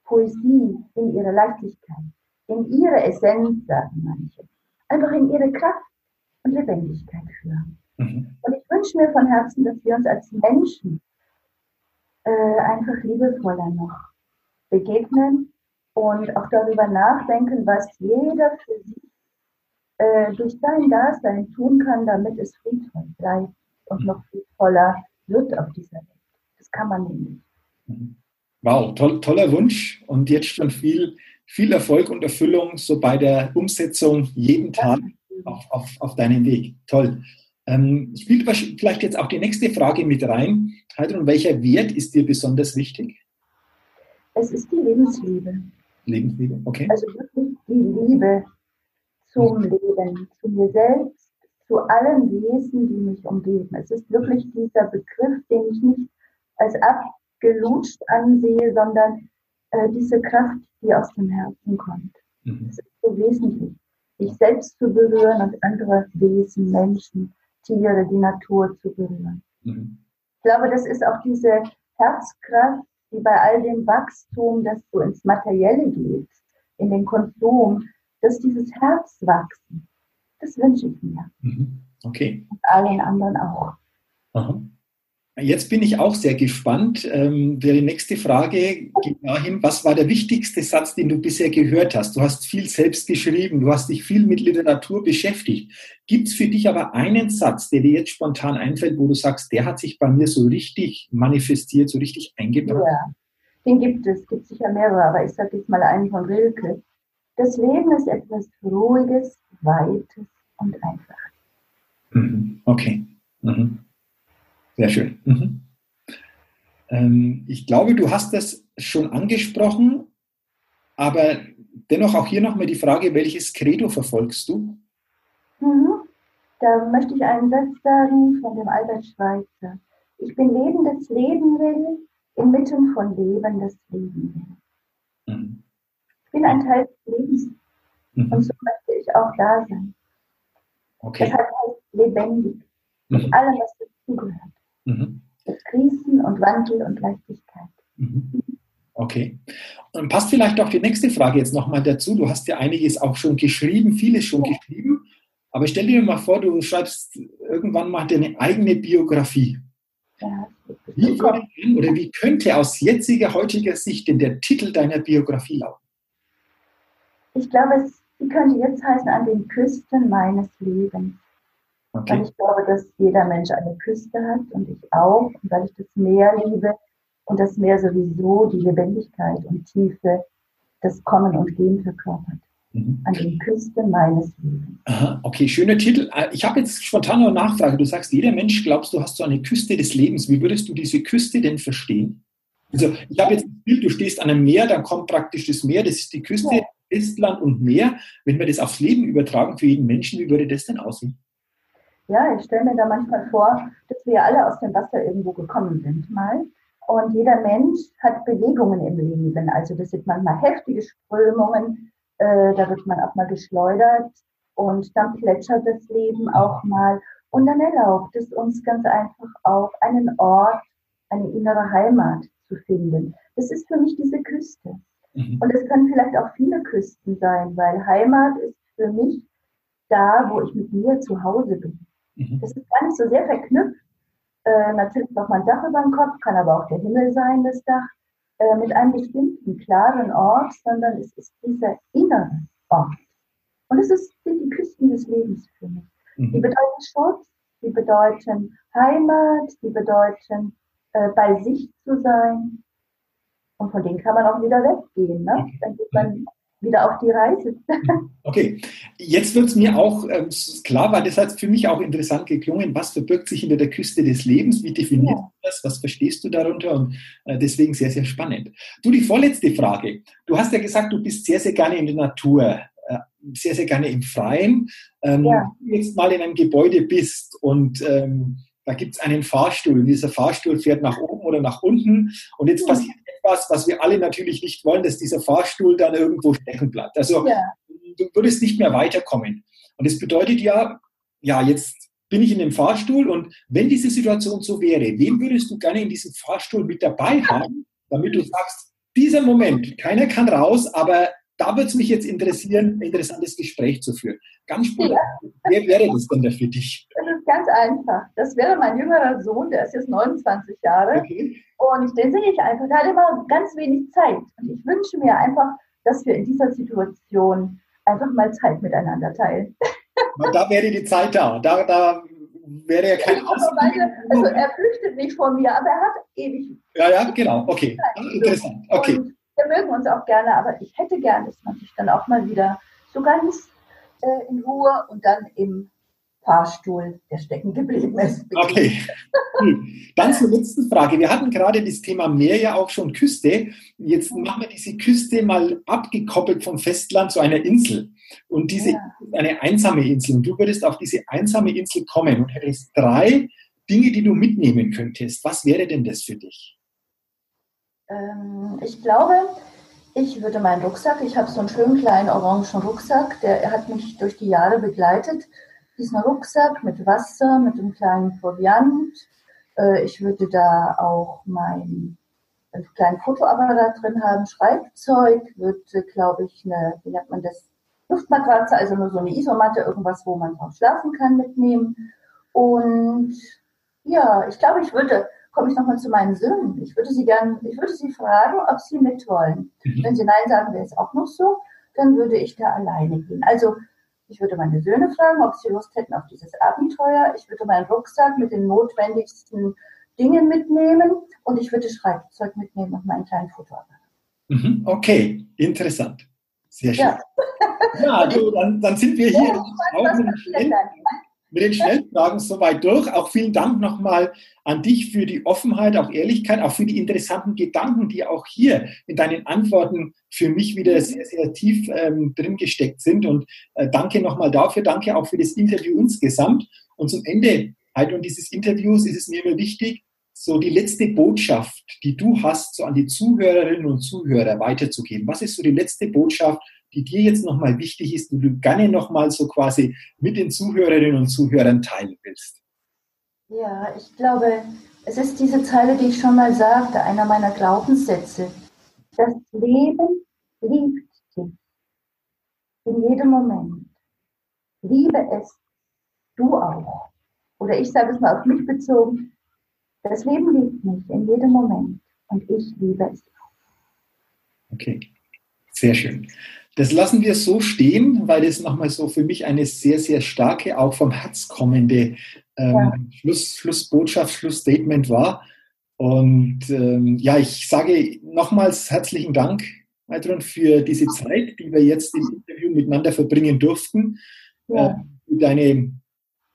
Poesie, in ihre Leichtigkeit, in ihre Essenz, sagen manche, einfach in ihre Kraft und Lebendigkeit führen. Mhm. Und ich wünsche mir von Herzen, dass wir uns als Menschen äh, einfach liebevoller noch begegnen und auch darüber nachdenken, was jeder für sich äh, durch sein Dasein tun kann, damit es friedvoll bleibt und noch friedvoller wird auf dieser Welt. Das kann man nicht. Mhm. Wow, toll, toller Wunsch und jetzt schon viel, viel Erfolg und Erfüllung so bei der Umsetzung jeden Tag auf, auf, auf deinem Weg. Toll. Ähm, spielt vielleicht jetzt auch die nächste Frage mit rein. Heidrun, welcher Wert ist dir besonders wichtig? Es ist die Lebensliebe. Lebensliebe, okay. Also wirklich die Liebe zum. Leben, zu mir selbst, zu allen Wesen, die mich umgeben. Es ist wirklich dieser Begriff, den ich nicht als abgelutscht ansehe, sondern äh, diese Kraft, die aus dem Herzen kommt. Mhm. Das ist so wesentlich sich selbst zu berühren und andere Wesen, Menschen, Tiere, die Natur zu berühren. Mhm. Ich glaube, das ist auch diese Herzkraft, die bei all dem Wachstum, das so ins Materielle geht, in den Konsum, dass dieses Herz wachsen. Das wünsche ich mir. Mhm. Okay. Und allen anderen auch. Aha. Jetzt bin ich auch sehr gespannt. Ähm, die nächste Frage geht dahin, was war der wichtigste Satz, den du bisher gehört hast? Du hast viel selbst geschrieben, du hast dich viel mit Literatur beschäftigt. Gibt es für dich aber einen Satz, der dir jetzt spontan einfällt, wo du sagst, der hat sich bei mir so richtig manifestiert, so richtig eingebracht? Ja, den gibt es, gibt sicher mehrere, aber ich sage jetzt mal einen von Rilke. Das Leben ist etwas Ruhiges, Weites und Einfaches. Mhm. Okay. Mhm. Sehr schön. Mhm. Ähm, ich glaube, du hast das schon angesprochen, aber dennoch auch hier nochmal die Frage, welches Credo verfolgst du? Mhm. Da möchte ich einen Satz sagen von dem Albert Schweitzer. Ich bin lebendes Leben will, inmitten von Leben das Leben will. Mhm. Ich bin ein Teil des Lebens mhm. und so möchte ich auch da sein. Okay. Das heißt lebendig, mit mhm. allem, was dazugehört. Mhm. Mit Krisen und Wandel und Leichtigkeit. Mhm. Okay. Und passt vielleicht auch die nächste Frage jetzt nochmal dazu. Du hast ja einiges auch schon geschrieben, vieles schon ja. geschrieben. Aber stell dir mal vor, du schreibst irgendwann mal deine eigene Biografie. Ja, wie würde oder wie könnte aus jetziger, heutiger Sicht denn der Titel deiner Biografie lauten? Ich glaube, es könnte jetzt heißen, an den Küsten meines Lebens. Okay. Weil ich glaube, dass jeder Mensch eine Küste hat und ich auch. Und weil ich das Meer liebe und das Meer sowieso die Lebendigkeit und Tiefe, das Kommen und Gehen verkörpert. Mhm. An den Küsten meines Lebens. Aha, okay, schöner Titel. Äh, ich habe jetzt spontan eine Nachfrage. Du sagst, jeder Mensch glaubst du, hast so eine Küste des Lebens. Wie würdest du diese Küste denn verstehen? Also ich habe jetzt ein Bild, du stehst an einem Meer, dann kommt praktisch das Meer, das ist die Küste, ja. Festland und Meer. Wenn wir das aufs Leben übertragen für jeden Menschen, wie würde das denn aussehen? Ja, ich stelle mir da manchmal vor, dass wir alle aus dem Wasser irgendwo gekommen sind mal. Und jeder Mensch hat Bewegungen im Leben. Also das sind manchmal heftige Strömungen, äh, da wird man auch mal geschleudert und dann plätschert das Leben auch mal. Und dann erlaubt es uns ganz einfach auch einen Ort, eine innere Heimat zu finden. Das ist für mich diese Küste. Mhm. Und es können vielleicht auch viele Küsten sein, weil Heimat ist für mich da, wo ich mit mir zu Hause bin. Mhm. Das ist gar nicht so sehr verknüpft. Äh, natürlich braucht man ein Dach über dem Kopf, kann aber auch der Himmel sein, das Dach, äh, mit einem bestimmten klaren Ort, sondern es ist dieser innere Ort. Und es ist, sind die Küsten des Lebens für mich. Mhm. Die bedeuten Schutz, die bedeuten Heimat, die bedeuten äh, bei sich zu sein. Und von denen kann man auch wieder weggehen. Ne? Dann geht man wieder auf die Reise. *laughs* okay, jetzt wird es mir auch äh, klar, weil das hat für mich auch interessant geklungen, was verbirgt sich hinter der Küste des Lebens, wie definierst ja. du das, was verstehst du darunter und äh, deswegen sehr, sehr spannend. Du, die vorletzte Frage. Du hast ja gesagt, du bist sehr, sehr gerne in der Natur, äh, sehr, sehr gerne im Freien. Ähm, ja. Wenn du jetzt mal in einem Gebäude bist und ähm, da gibt es einen Fahrstuhl und dieser Fahrstuhl fährt nach oben oder nach unten und jetzt ja. passiert etwas, was wir alle natürlich nicht wollen, dass dieser Fahrstuhl dann irgendwo stecken bleibt. Also ja. du würdest nicht mehr weiterkommen. Und das bedeutet ja, ja, jetzt bin ich in dem Fahrstuhl und wenn diese Situation so wäre, wen würdest du gerne in diesem Fahrstuhl mit dabei haben, damit du sagst, dieser Moment, keiner kann raus, aber da würde es mich jetzt interessieren, ein interessantes Gespräch zu führen. Ganz spontan, ja. wer wäre das denn da für dich? Ganz einfach. Das wäre mein jüngerer Sohn, der ist jetzt 29 Jahre. Okay. Und den sehe ich einfach, der hat immer ganz wenig Zeit. Und ich wünsche mir einfach, dass wir in dieser Situation einfach mal Zeit miteinander teilen. Und da wäre die Zeit da. Da, da wäre ja kein Ausdruck. Also er flüchtet nicht vor mir, aber er hat ewig. Ja, ja, genau. Okay. Interessant. Okay. Und wir mögen uns auch gerne, aber ich hätte gern, dass man sich dann auch mal wieder so ganz äh, in Ruhe und dann im Fahrstuhl, der stecken geblieben ist. *laughs* Okay. Dann zur letzten Frage. Wir hatten gerade das Thema Meer ja auch schon Küste. Jetzt machen wir diese Küste mal abgekoppelt vom Festland zu einer Insel. Und diese ja. ist eine einsame Insel. Und du würdest auf diese einsame Insel kommen und hättest drei Dinge, die du mitnehmen könntest. Was wäre denn das für dich? Ähm, ich glaube, ich würde meinen Rucksack, ich habe so einen schönen kleinen orangen Rucksack, der hat mich durch die Jahre begleitet. Diesen Rucksack mit Wasser, mit einem kleinen Proviant. Äh, ich würde da auch mein kleinen Fotoapparat drin haben, Schreibzeug, würde, glaube ich, eine, wie nennt man das, Luftmatratze, also nur so eine Isomatte, irgendwas, wo man drauf schlafen kann, mitnehmen. Und ja, ich glaube, ich würde komme ich nochmal zu meinen Söhnen. Ich würde sie gern, ich würde sie fragen, ob sie mit wollen. Mhm. Wenn sie Nein sagen, wäre es auch noch so, dann würde ich da alleine gehen. Also ich würde meine Söhne fragen, ob sie Lust hätten auf dieses Abenteuer. Ich würde meinen Rucksack mit den notwendigsten Dingen mitnehmen und ich würde Schreibzeug mitnehmen und meinen kleinen Fotoapparat. Mhm. Okay, interessant. Sehr schön. Ja, ja du, dann, dann, sind wir hier ja, auch mit den Schnellfragen soweit durch. Auch vielen Dank nochmal an dich für die Offenheit, auch Ehrlichkeit, auch für die interessanten Gedanken, die auch hier in deinen Antworten für mich wieder sehr, sehr tief ähm, drin gesteckt sind. Und äh, danke nochmal dafür. Danke auch für das Interview insgesamt. Und zum Ende halt und dieses Interviews ist es mir immer wichtig, so die letzte Botschaft, die du hast, so an die Zuhörerinnen und Zuhörer weiterzugeben. Was ist so die letzte Botschaft, die dir jetzt nochmal wichtig ist, die du gerne nochmal so quasi mit den Zuhörerinnen und Zuhörern teilen willst? Ja, ich glaube, es ist diese Zeile, die ich schon mal sagte, einer meiner Glaubenssätze. Das Leben liebt dich in jedem Moment. liebe es, du auch. Oder ich sage es mal auf mich bezogen, das Leben liebt mich in jedem Moment und ich liebe es auch. Okay, sehr schön. Das lassen wir so stehen, weil es nochmal so für mich eine sehr, sehr starke, auch vom Herz kommende ähm, ja. Schluss, Schlussbotschaft, Schlussstatement war. Und ähm, ja, ich sage nochmals herzlichen Dank, Heidrun, für diese Zeit, die wir jetzt im Interview miteinander verbringen durften. Ja. Äh, für deine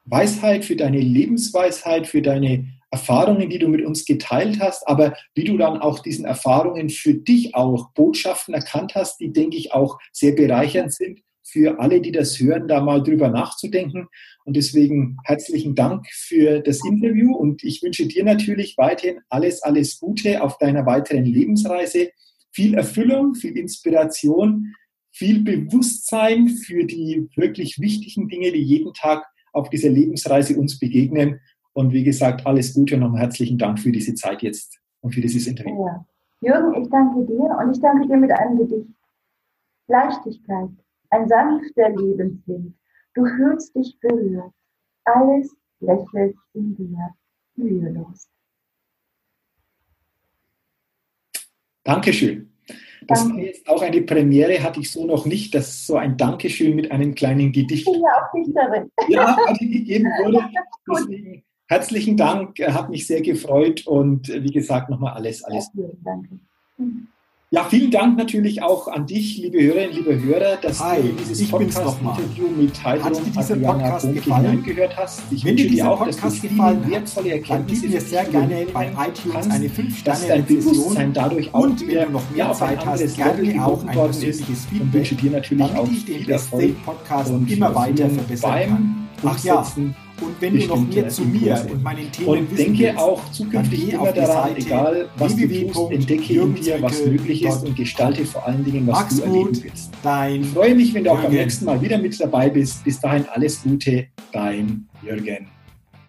Weisheit, für deine Lebensweisheit, für deine Erfahrungen, die du mit uns geteilt hast, aber wie du dann auch diesen Erfahrungen für dich auch Botschaften erkannt hast, die, denke ich, auch sehr bereichernd sind für alle, die das hören, da mal drüber nachzudenken. Und deswegen herzlichen Dank für das Interview und ich wünsche dir natürlich weiterhin alles, alles Gute auf deiner weiteren Lebensreise. Viel Erfüllung, viel Inspiration, viel Bewusstsein für die wirklich wichtigen Dinge, die jeden Tag auf dieser Lebensreise uns begegnen. Und wie gesagt, alles Gute und nochmal herzlichen Dank für diese Zeit jetzt und für dieses Interview. Ja. Jürgen, ich danke dir und ich danke dir mit einem Gedicht. Leichtigkeit, ein sanfter Lebenswind. Du fühlst dich berührt. Alles lächelt in dir, mühelos. Dankeschön. Das Danke. war jetzt auch eine Premiere, hatte ich so noch nicht, dass so ein Dankeschön mit einem kleinen Gedicht. Ich bin ja auch Dichterin. Ja, gegeben wurde. *laughs* Deswegen herzlichen Dank, hat mich sehr gefreut und äh, wie gesagt nochmal alles, alles. Danke. Ja, vielen Dank natürlich auch an dich, liebe Hörerinnen, liebe Hörer, dass Hi, du dieses Podcast-Interview mit Heidrun Adriana Bonke hineingehört hast. Ich Wenn wünsche dir auch, dass du viele wertvolle Erkenntnisse mir sehr gerne bei iTunes eine 5 sterne dein Bewusstsein dadurch auch und du noch mehr Zeit hast, gerne auch ein persönliches Feedback. Und wünsche dir natürlich auch viel Erfolg Podcast und immer weiter verbessern beim Umsetzen und wenn du noch mehr zu mir und meinen Themen und wissen denke willst, auch zukünftig immer daran, Seite egal was du tust, entdecke in dir, was möglich ist und gestalte vor allen Dingen, was Max du erleben willst. Dein ich freue mich, wenn du auch beim nächsten Mal wieder mit dabei bist. Bis dahin alles Gute, dein Jürgen.